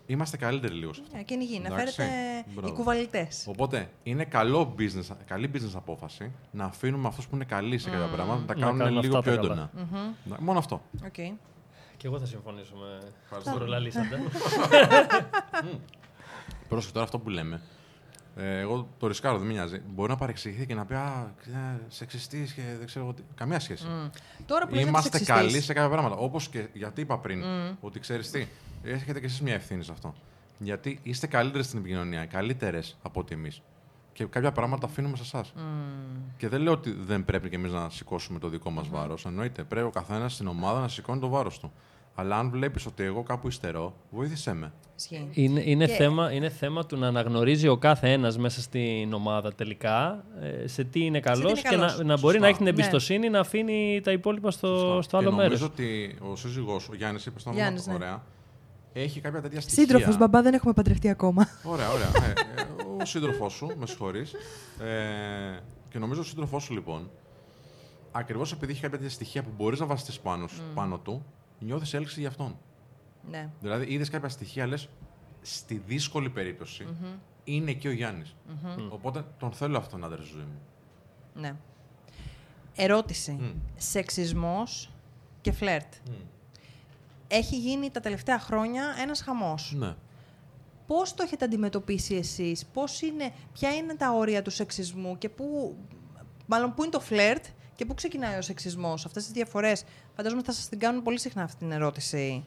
είμαστε καλύτεροι λίγο σε αυτό. Ναι, κυνηγή, να Εντάξει. φέρετε Μπράβο. οι κουβαλητές. Οπότε είναι καλό business, καλή business απόφαση να αφήνουμε αυτούς που είναι καλοί σε κάποια πράγματα να τα Να κάνουν κάνουν λίγο αυτά πιο τα καλά. έντονα. Να- Μόνο αυτό. Okay. Και εγώ θα συμφωνήσω με Ευχαριστώ. τον προλαλήσαντα. Πρόσεχε τώρα αυτό που λέμε. Ε, εγώ το ρισκάρω, δεν με νοιάζει. Μπορεί να παρεξηγηθεί και να πει Α, σεξιστής και δεν ξέρω εγώ τι. Καμία σχέση. Τώρα που λέτε Είμαστε σεξιστής, καλοί σε κάποια πράγματα. Όπως και γιατί είπα πριν, ότι ξέρεις τι, έχετε κι εσείς μια ευθύνη σε αυτό. Γιατί είστε καλύτερε στην επικοινωνία, καλύτερες από ότι εμείς. Και κάποια πράγματα τα αφήνουμε σε εσάς. Και δεν λέω ότι δεν πρέπει κι εμείς να σηκώσουμε το δικό μας βάρος. Εννοείται, πρέπει ο καθένας στην ομάδα να σηκώνει το βάρος του. Αλλά αν βλέπεις ότι εγώ κάπου υστερώ, βοήθησέ με. Ισχύει. Είναι, είναι, Και- θέμα, είναι θέμα του να αναγνωρίζει ο κάθε ένας μέσα στην ομάδα τελικά ε, σε τι είναι καλός είναι και καλός. να, να μπορεί Σωστά. να έχει την Ναι. εμπιστοσύνη να αφήνει τα υπόλοιπα στο, Σωστά. στο άλλο και μέρος. Νομίζω ότι ο σύζυγός σου, ο Γιάννης, είπες στο όνομα Γιάννης, του, ναι. ωραία, έχει κάποια τέτοια στοιχεία. Σύντροφος, μπαμπά, δεν έχουμε παντρευτεί ακόμα. Ωραία, ωραία. Ε, ε, ο σύντροφός σου, με συγχωρείς. Ε, και νομίζω ο σύντροφός σου, λοιπόν, ακριβώς επειδή έχει κάποια τέτοια στοιχεία που μπορείς να βασιστεί πάνω, σου- πάνω του, νιώθεις έλξη για αυτόν. ναι. Δηλαδή, είδες κάποια στοιχεία, λες, στη δύσκολη περίπτωση, είναι και ο γιαννη Οπότε τον θέλω αυτόν άντρα στη ζωή μου. ναι. Ερώτηση. Μμ. Σεξισμός και φλερτ. Έχει γίνει τα τελευταία χρόνια ένας χαμός. Ναι. Πώς το έχετε αντιμετωπίσει εσείς, πώς είναι, ποια είναι τα όρια του σεξισμού και πού, μάλλον πού είναι το φλερτ και πού ξεκινάει ο σεξισμός. Αυτές τις διαφορές, φαντάζομαι θα σας την κάνουν πολύ συχνά αυτή την ερώτηση.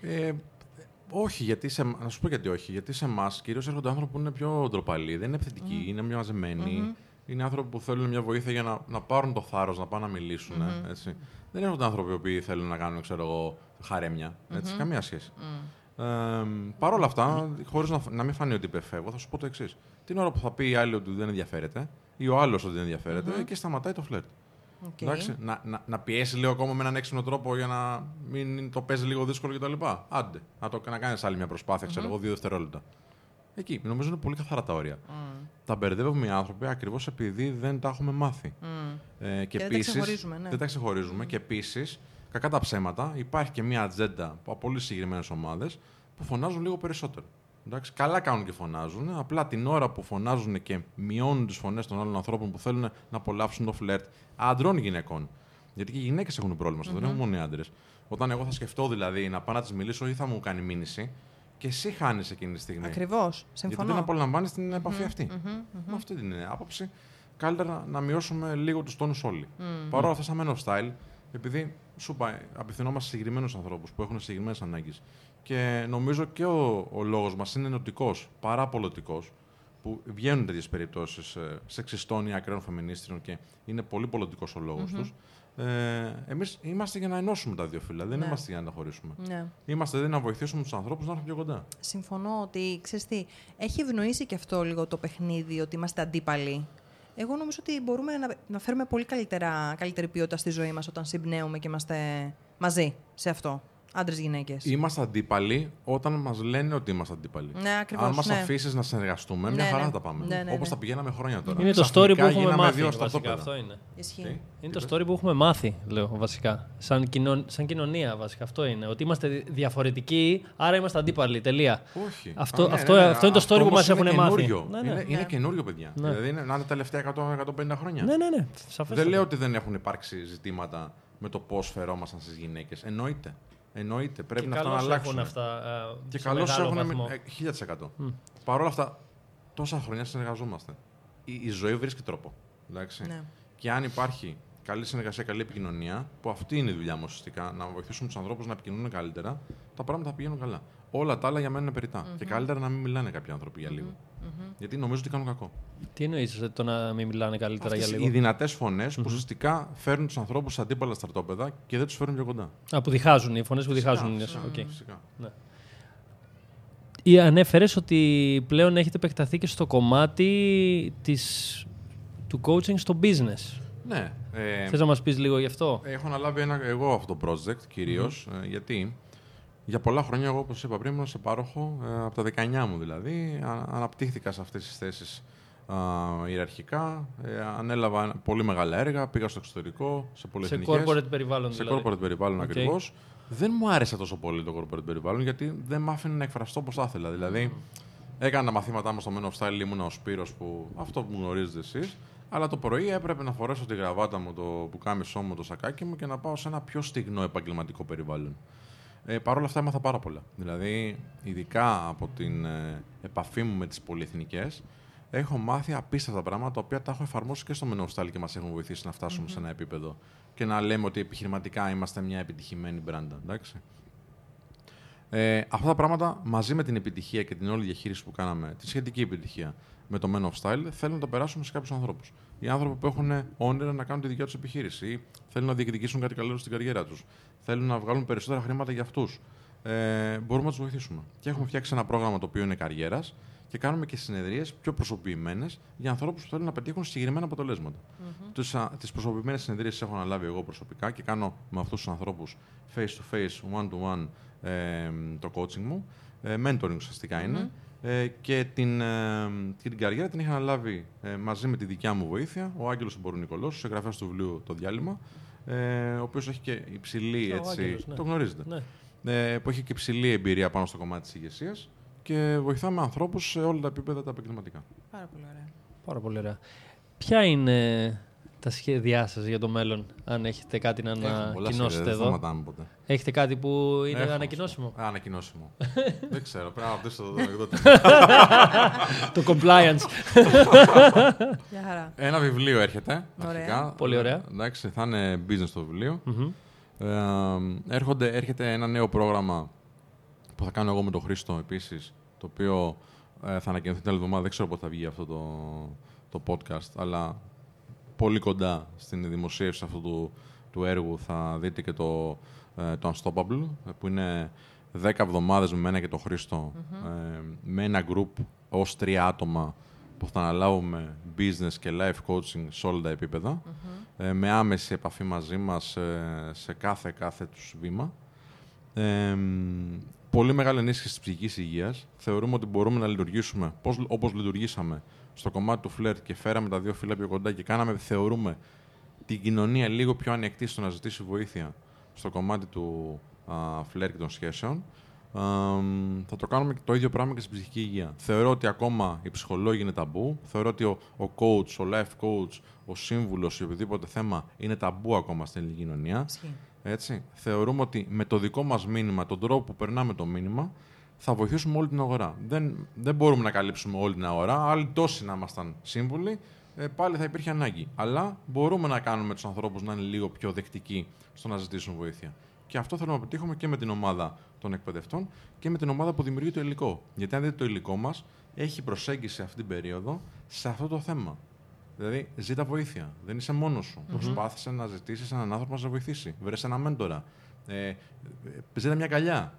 Ε, όχι, γιατί σε, να σου πω γιατί όχι. Γιατί σε εμάς κυρίως έρχονται άνθρωποι που είναι πιο ντροπαλοί, δεν είναι επιθετικοί, είναι πιο μαζεμενοι Είναι άνθρωποι που θέλουν μια βοήθεια για να, να πάρουν το θάρρος να πάνε να μιλήσουν. Έτσι. Δεν έρχονται άνθρωποι που θέλουν να κάνουν, ξέρω εγώ, χαρέμια. Έτσι, Καμία σχέση. Ε, Παρ' όλα αυτά, χωρίς να, να μην φανεί ότι υπεκφεύγω, θα σου πω το εξής. Την ώρα που θα πει η άλλη ότι δεν ενδιαφέρεται, ή ο άλλος ότι δεν ενδιαφέρεται, εκεί σταματάει το φλερτ. Οκ. Εντάξει, να, να, να πιέσει λίγο ακόμα με έναν έξυπνο τρόπο για να μην το παίζει λίγο δύσκολο κτλ. Άντε. Να, το, να κάνεις άλλη μια προσπάθεια, ξέρω εγώ, δύο δευτερόλεπτα. Εκεί. Νομίζω είναι πολύ καθαρά τα όρια. Τα μπερδεύουμε οι άνθρωποι ακριβώς επειδή δεν τα έχουμε μάθει. Ε, Και δεν τα επίσης- ξεχωρίζουμε, ναι. Δεν τα ξεχωρίζουμε. Και επίσης, κακά τα ψέματα, υπάρχει και μια ατζέντα από πολύ συγκεκριμένες ομάδες που φωνάζουν λίγο περισσότερο. Εντάξει, καλά κάνουν και φωνάζουν. Απλά την ώρα που φωνάζουν και μειώνουν τις φωνές των άλλων ανθρώπων που θέλουν να απολαύσουν το φλερτ άντρων ή γυναικών. Γιατί και οι γυναίκες έχουν πρόβλημα στο δεν έχουν μόνο οι άντρες. Όταν εγώ θα σκεφτώ δηλαδή να πάω να τη μιλήσω ή θα μου κάνει μήνυση, και εσύ χάνεις εκείνη τη στιγμή. Ακριβώς, Γιατί συμφωνώ. δεν απολαμβάνεις την επαφή αυτή. Με αυτή την άποψη, καλύτερα να μειώσουμε λίγο τους τόνους όλοι. Παρ' όλα αυτά, σαν Men of Style, επειδή σου είπα, απευθυνόμαστε σε συγκεκριμένους ανθρώπους που έχουν συγκεκριμένες ανάγκες. Και νομίζω και ο, ο λόγος μας είναι ενωτικός, παρά πολιτικό, που βγαίνουν τέτοιες περιπτώσεις ε, σεξιστών ή ακραίων φεμινίστριων και είναι πολύ πολιτικό ο λόγος τους. Ε, Εμείς είμαστε για να ενώσουμε τα δύο φύλλα, δεν Ναι. είμαστε για να τα χωρίσουμε. Ναι. Είμαστε εδώ να βοηθήσουμε τους ανθρώπους να έρθουν πιο κοντά. Συμφωνώ ότι, ξέρεις τι, έχει ευνοήσει και αυτό λίγο το παιχνίδι, ότι είμαστε αντίπαλοι. Εγώ νομίζω ότι μπορούμε να, να φέρουμε πολύ καλύτερα, καλύτερη ποιότητα στη ζωή μας όταν συμπνέουμε και είμαστε μαζί σε αυτό. Άντρες, γυναίκες. Είμαστε αντίπαλοι όταν μας λένε ότι είμαστε αντίπαλοι. Ναι, ακριβώς, Αν μας ναι. αφήσεις να συνεργαστούμε, μια Ναι, χαρά ναι. θα τα πάμε. Ναι, ναι, Όπως ναι. τα πηγαίναμε χρόνια τώρα. Είναι το story Ξαφνικά που έχουμε γίναμε μάθει. δύο Βασικά, στρατόπεδα. αυτό είναι. Ισχύει. Τι; Είναι Τι το είπες; story που έχουμε μάθει, λέω βασικά. Σαν, κοινων... σαν κοινωνία, βασικά. Αυτό είναι. Ότι είμαστε διαφορετικοί, άρα είμαστε αντίπαλοι. Τελεία. Όχι. Αυτό- Α, ναι, αυτό- ναι, ναι. αυτό είναι το story που όμως μας είναι έχουν μάθει. καινούριο. Ναι, ναι. Είναι, είναι Ναι. καινούριο, παιδιά. Ναι. Δηλαδή είναι, να είναι τα τελευταία 100-150 χρόνια. Ναι, ναι, ναι. Σαφές Δεν λέω ότι δεν έχουν υπάρξει ζητήματα με το πώς φερόμασταν στις γυναίκες. Εννοείται. Εννοείται. Πρέπει Και να αυτά να καλώς αλλάξουν. έχουν αυτά. ε, Και σε καλώς μεγάλο έχουν. βαθμό. ε, 1000%. Παρ' όλα αυτά, τόσα χρόνια συνεργαζόμαστε. Η, η ζωή βρίσκει τρόπο. Εντάξει. Ναι. Και αν υπάρχει καλή συνεργασία, καλή επικοινωνία, που αυτή είναι η δουλειά μου ουσιαστικά, να βοηθήσουμε τους ανθρώπους να επικοινωνούν καλύτερα, τα πράγματα θα πηγαίνουν καλά. Όλα τα άλλα για μένα είναι περιττά. Και καλύτερα να μην μιλάνε κάποιοι άνθρωποι για λίγο Γιατί νομίζω ότι κάνουν κακό. Τι εννοείς το να μην μιλάνε καλύτερα Αυτές για οι λίγο; δυνατές φωνές που ουσιαστικά φέρνουν τους ανθρώπους σε αντίπαλα στρατόπεδα και δεν τους φέρνουν πιο κοντά. Α, που διχάζουν, οι φωνές που διχάζουν. είναι. Φυσικά, Οκ. φυσικά. Ή ανέφερες ότι πλέον έχετε επεκταθεί και στο κομμάτι της, του coaching στο business. Ναι. Ε, Θες να μας πεις λίγο γι' αυτό; Έχω αναλάβει ένα, εγώ αυτό το project κυρίως. γιατί για πολλά χρόνια, εγώ όπως είπα πριν, ήμουν σε πάροχο ε, από τα 19 μου δηλαδή. Α, αναπτύχθηκα σε αυτές τις θέσεις ιεραρχικά. Ε, ανέλαβα πολύ μεγάλα έργα. Πήγα στο εξωτερικό, σε Σε πολυεθνικές. corporate περιβάλλον Σε δηλαδή. corporate περιβάλλον Οκ. ακριβώς. Δεν μου άρεσε τόσο πολύ το corporate περιβάλλον γιατί δεν μ' άφηνε να εκφραστώ όπως θα ήθελα. Δηλαδή, έκανα τα μαθήματά μου στο Men of Style, ήμουν ο Σπύρος που αυτό που γνωρίζετε εσείς. Αλλά το πρωί έπρεπε να φορέσω τη γραβάτα μου, το πουκάμισό μου, το σακάκι μου και να πάω σε ένα πιο στυγνό επαγγελματικό περιβάλλον. Ε, Παρ' όλα αυτά έμαθα πάρα πολλά. Δηλαδή, ειδικά από την ε, επαφή μου με τις πολυεθνικές, έχω μάθει απίστευτα πράγματα τα οποία τα έχω εφαρμόσει και στο Men Style και μας έχουν βοηθήσει να φτασουμε σε ένα επίπεδο και να λέμε ότι επιχειρηματικά είμαστε μια επιτυχημένη brand. Εντάξει. Ε, αυτά τα πράγματα μαζί με την επιτυχία και την όλη διαχείριση που κάναμε, τη σχετική επιτυχία με το Men of Style, θέλουν να το περάσουμε σε κάποιους ανθρώπους. Οι άνθρωποι που έχουν όνειρα να κάνουν τη δικιά τους επιχείρηση ή θέλουν να διεκδικήσουν κάτι καλό στην καριέρα τους. Θέλουν να βγάλουν περισσότερα χρήματα για αυτούς. Ε, μπορούμε να τους βοηθήσουμε. Και έχουμε φτιάξει ένα πρόγραμμα το οποίο είναι καριέρας και κάνουμε και συνεδρίες πιο προσωποποιημένες για ανθρώπους που θέλουν να πετύχουν συγκεκριμένα αποτελέσματα. Mm-hmm. Τις προσωποποιημένες συνεδρίες έχω αναλάβει εγώ προσωπικά και κάνω με αυτούς τους ανθρώπους face to face, one to one ε, το coaching μου. Ε, mentoring ουσιαστικά είναι. Ε, και, την, ε, και την καριέρα την είχα αναλάβει ε, μαζί με τη δικιά μου βοήθεια ο Άγγελος Μπορουνικολός, ο συγγραφέας του βιβλίου «Το διάλειμμα», ε, ο οποίος έχει και υψηλή, έτσι, Άγγελος, ναι. το γνωρίζετε, ναι. ε, που έχει και υψηλή εμπειρία πάνω στο κομμάτι της ηγεσίας και βοηθάμε ανθρώπους σε όλα τα επίπεδα τα επαγγελματικά. Πάρα πολύ ωραία. Πάρα πολύ ωραία. Ποια είναι τα σχέδιά σας για το μέλλον, αν έχετε κάτι να ανακοινώσετε εδώ; Δεν ποτέ. Έχετε κάτι που είναι Έχω, ανακοινώσιμο; Α, ανακοινώσιμο. δεν ξέρω, πρέπει να ρωτήσω το εκδότη. το compliance. Ένα βιβλίο έρχεται. Ωραία. Πολύ ωραία. Εντάξει, θα είναι business το βιβλίο. ε, έρχονται, έρχεται ένα νέο πρόγραμμα που θα κάνω εγώ με τον Χρήστο επίσης, το οποίο ε, θα ανακοινωθεί την άλλη εβδομάδα. Δεν ξέρω πότε θα βγει αυτό το, το podcast, αλλά πολύ κοντά στην δημοσίευση αυτού του, του έργου θα δείτε και το, ε, το Unstoppable, που είναι 10 εβδομάδες με μένα και τον χρηστο ε, με ένα group ως τρία άτομα που θα αναλάβουμε business και life coaching σε όλα τα επιπεδα ε, με άμεση επαφή μαζί μας σε κάθε κάθε τους βήμα. πολύ μεγάλη ενίσχυση της ψυχικής υγείας. Θεωρούμε ότι μπορούμε να λειτουργήσουμε πώς, όπως λειτουργήσαμε στο κομμάτι του φλερτ και φέραμε τα δύο φύλλα πιο κοντά και κάναμε, θεωρούμε, την κοινωνία λίγο πιο ανοιχτή στο να ζητήσει βοήθεια στο κομμάτι του α, φλερτ και των σχέσεων, α, θα το κάνουμε το ίδιο πράγμα και στην ψυχική υγεία. Θεωρώ ότι ακόμα η ψυχολόγοι είναι ταμπού. Θεωρώ ότι ο, ο coach, ο life coach, ο σύμβουλος ή οποιοδήποτε θέμα είναι ταμπού ακόμα στην ελληνική κοινωνία. Έτσι. Θεωρούμε ότι με το δικό μας μήνυμα, τον τρόπο που περνάμε το μήνυμα, θα βοηθήσουμε όλη την αγορά. Δεν, δεν μπορούμε να καλύψουμε όλη την αγορά. Άλλοι τόσοι να ήμασταν σύμβουλοι, ε, πάλι θα υπήρχε ανάγκη. Αλλά μπορούμε να κάνουμε τους ανθρώπους να είναι λίγο πιο δεκτικοί στο να ζητήσουν βοήθεια. Και αυτό θέλουμε να πετύχουμε και με την ομάδα των εκπαιδευτών και με την ομάδα που δημιουργεί το υλικό. Γιατί αν δείτε το υλικό μας, έχει προσέγγιση αυτή την περίοδο σε αυτό το θέμα. Δηλαδή, ζήτα βοήθεια. Δεν είσαι μόνος σου. Mm-hmm. Προσπάθησες να ζητήσεις έναν άνθρωπο να σε βοηθήσει. Βρες ένα μέντορα. Ε, ε ζήτα μια καλιά.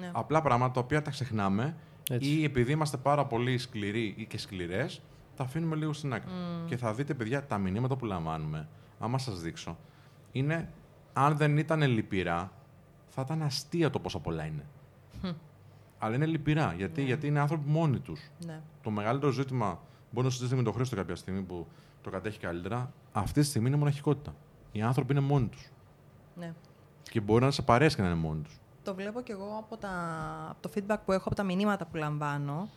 Ναι. Απλά πράγματα τα οποία τα ξεχνάμε ή επειδή είμαστε πάρα πολύ σκληροί ή και σκληρές, τα αφήνουμε λίγο στην άκρη. Και θα δείτε, παιδιά, τα μηνύματα που λαμβάνουμε, άμα σας δείξω, είναι αν δεν ήταν λυπηρά, θα ήταν αστεία το πόσα πολλά είναι. Αλλά είναι λυπηρά. Γιατί, ναι. γιατί είναι άνθρωποι μόνοι τους. Ναι. Το μεγαλύτερο ζήτημα μπορεί να συζητήσει με τον Χρήστο κάποια στιγμή που το κατέχει καλύτερα. Αυτή τη στιγμή είναι μοναχικότητα. Οι άνθρωποι είναι μόνοι τους. Ναι. Και μπορεί να σε παρέσει και να είναι μόνοι τους το βλέπω κι εγώ από, τα, από το feedback που έχω, από τα μηνύματα που λαμβάνω.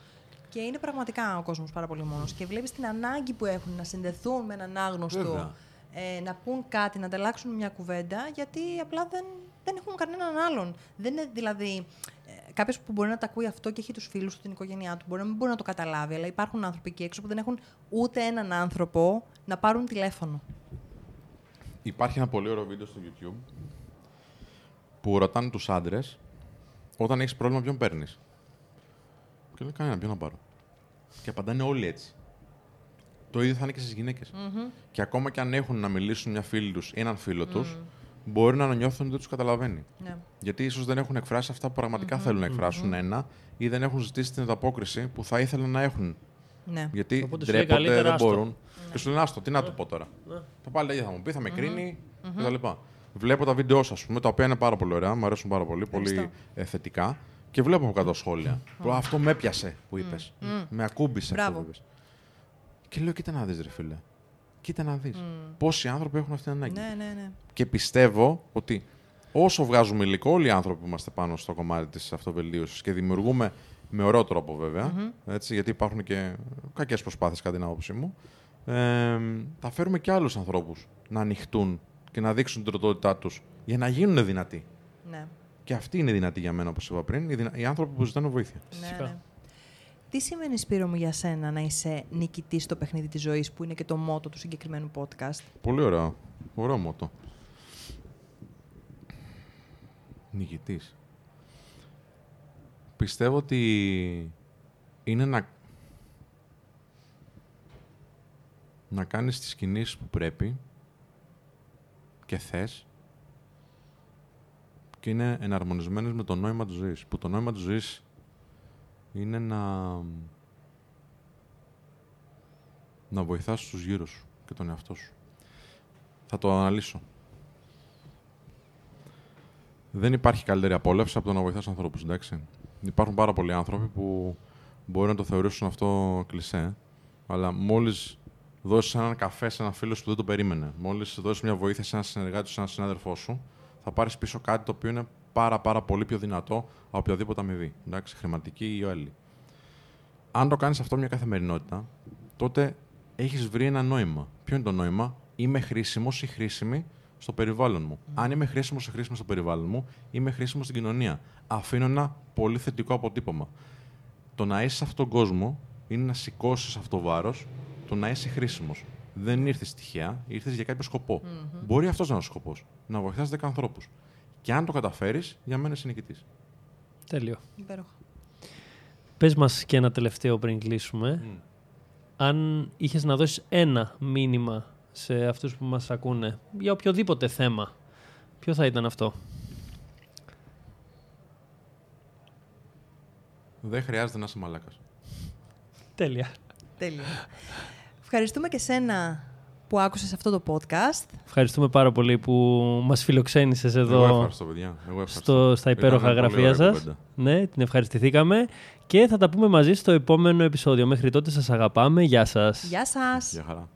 Και είναι πραγματικά ο κόσμος πάρα πολύ μόνος. Και βλέπεις την ανάγκη που έχουν να συνδεθούν με έναν άγνωστο, ε, να πούν κάτι, να ανταλλάξουν μια κουβέντα, γιατί απλά δεν, δεν έχουν κανέναν άλλον. Δεν είναι δηλαδή ε, κάποιος που μπορεί να τα ακούει αυτό και έχει τους φίλους του, την οικογένειά του, μπορεί να μην μπορεί να το καταλάβει, αλλά υπάρχουν άνθρωποι εκεί έξω που δεν έχουν ούτε έναν άνθρωπο να πάρουν τηλέφωνο. Υπάρχει ένα πολύ ωραίο βίντεο στο YouTube που ρωτάνε τους άντρες όταν έχεις πρόβλημα, ποιον παίρνεις; Και λέει κανένα, ποιον να πάρω. Και απαντάνε όλοι έτσι. Το ίδιο θα είναι και στις γυναικε Και ακόμα και αν έχουν να μιλήσουν μια φίλη τους ή έναν φίλο τους, μπορεί να νιώθουν ότι δεν τους καταλαβαίνει. Ναι. Γιατί ίσως δεν έχουν εκφράσει αυτά που πραγματικα θέλουν να εκφρασουν ένα ή δεν έχουν ζητήσει την ανταπόκριση που θα ήθελαν να έχουν. Ναι. Γιατί ντρέπονται, δεν μπορούν. Ναι. Και σου λένε, Άστο, τι να του πω τώρα. Ναι. Θα πάλι θα μου πει, θα με κρίνει κτλ. Βλέπω τα βίντεο σας, τα οποία είναι πάρα πολύ ωραία, μου αρέσουν πάρα πολύ, πολύ ε, θετικά. Και βλέπω από κάτω σχόλια. Mm. Αυτό με έπιασε που είπες. Mm. Με ακούμπησε Μπράβο. αυτό που είπες. Και λέω, κοίτα να δεις, ρε φίλε. Κοίτα να δεις. Πόσοι άνθρωποι έχουν αυτή την ανάγκη. Ναι, ναι, ναι. Και πιστεύω ότι όσο βγάζουμε υλικό, όλοι οι άνθρωποι που είμαστε πάνω στο κομμάτι της αυτοβελτίωσης και δημιουργούμε με ωραίο τρόπο βέβαια, mm-hmm. έτσι, γιατί υπάρχουν και κακές προσπάθειες κατά την άποψή μου, ε, θα φέρουμε και άλλους ανθρώπους να ανοιχτούν και να δείξουν την τροτότητά τους για να γίνουν δυνατοί. Ναι. Και αυτή είναι δυνατή για μένα, όπως είπα πριν, οι, δυνα... οι άνθρωποι που ζητάνε βοήθεια. Ναι, Φυσικά. ναι. Τι σημαίνει, Σπύρο μου, για σένα να είσαι νικητής στο παιχνίδι της ζωής, που είναι και το μότο του συγκεκριμένου podcast; Πολύ ωραίο. Ωραίο μότο. Νικητής. Πιστεύω ότι είναι να, να κάνεις τις κινήσεις που πρέπει και θες και είναι εναρμονισμένες με το νόημα της ζωής. Που το νόημα της ζωής είναι να, να βοηθάς τους γύρω σου και τον εαυτό σου. Θα το αναλύσω. Δεν υπάρχει καλύτερη απόλαυση από το να βοηθάς ανθρώπους, εντάξει. Υπάρχουν πάρα πολλοί άνθρωποι που μπορεί να το θεωρήσουν αυτό κλισέ, αλλά μόλις δώσεις έναν καφέ σε έναν φίλο σου που δεν το περίμενε, μόλις δώσεις μια βοήθεια σε έναν συνεργάτη σου, σε έναν συνάδελφό σου, θα πάρεις πίσω κάτι το οποίο είναι πάρα πάρα πολύ πιο δυνατό από οποιαδήποτε αμοιβή, εντάξει, χρηματική ή άλλη. Αν το κάνεις αυτό μια καθημερινότητα, τότε έχεις βρει ένα νόημα. Ποιο είναι το νόημα; Είμαι χρήσιμος ή χρήσιμη στο περιβάλλον μου. Αν είμαι χρήσιμος ή χρήσιμο στο περιβάλλον μου, είμαι χρήσιμος στην κοινωνία. Αφήνω ένα πολύ θετικό αποτύπωμα. Το να είσαι σε αυτόν τον κόσμο είναι να σηκώσεις αυτό το βάρος, το να είσαι χρήσιμος. Δεν ήρθε τυχαία, ήρθες για κάποιο σκοπό. Μπορεί αυτός να είναι ο σκοπός. Να βοηθάς 10 ανθρώπους. Και αν το καταφέρεις, για μένα είσαι νικητής. Τέλειο. Υπέροχα. Πες μας και ένα τελευταίο πριν κλείσουμε. Αν είχες να δώσεις ένα μήνυμα σε αυτούς που μας ακούνε για οποιοδήποτε θέμα, ποιο θα ήταν αυτό; Δεν χρειάζεται να είσαι μαλάκας. Τέλεια. Τέλεια. Ευχαριστούμε και σένα που άκουσες αυτό το podcast. Ευχαριστούμε πάρα πολύ που μας φιλοξένησες Εγώ εδώ ευχαριστώ, παιδιά. Εγώ ευχαριστώ. στο, στα Ήταν υπέροχα πολύ γραφεία ωραία σας. κουβέντα. Ναι, την ευχαριστηθήκαμε και θα τα πούμε μαζί στο επόμενο επεισόδιο. Μέχρι τότε σας αγαπάμε. Γεια σας. Γεια σας! Γεια χαρά.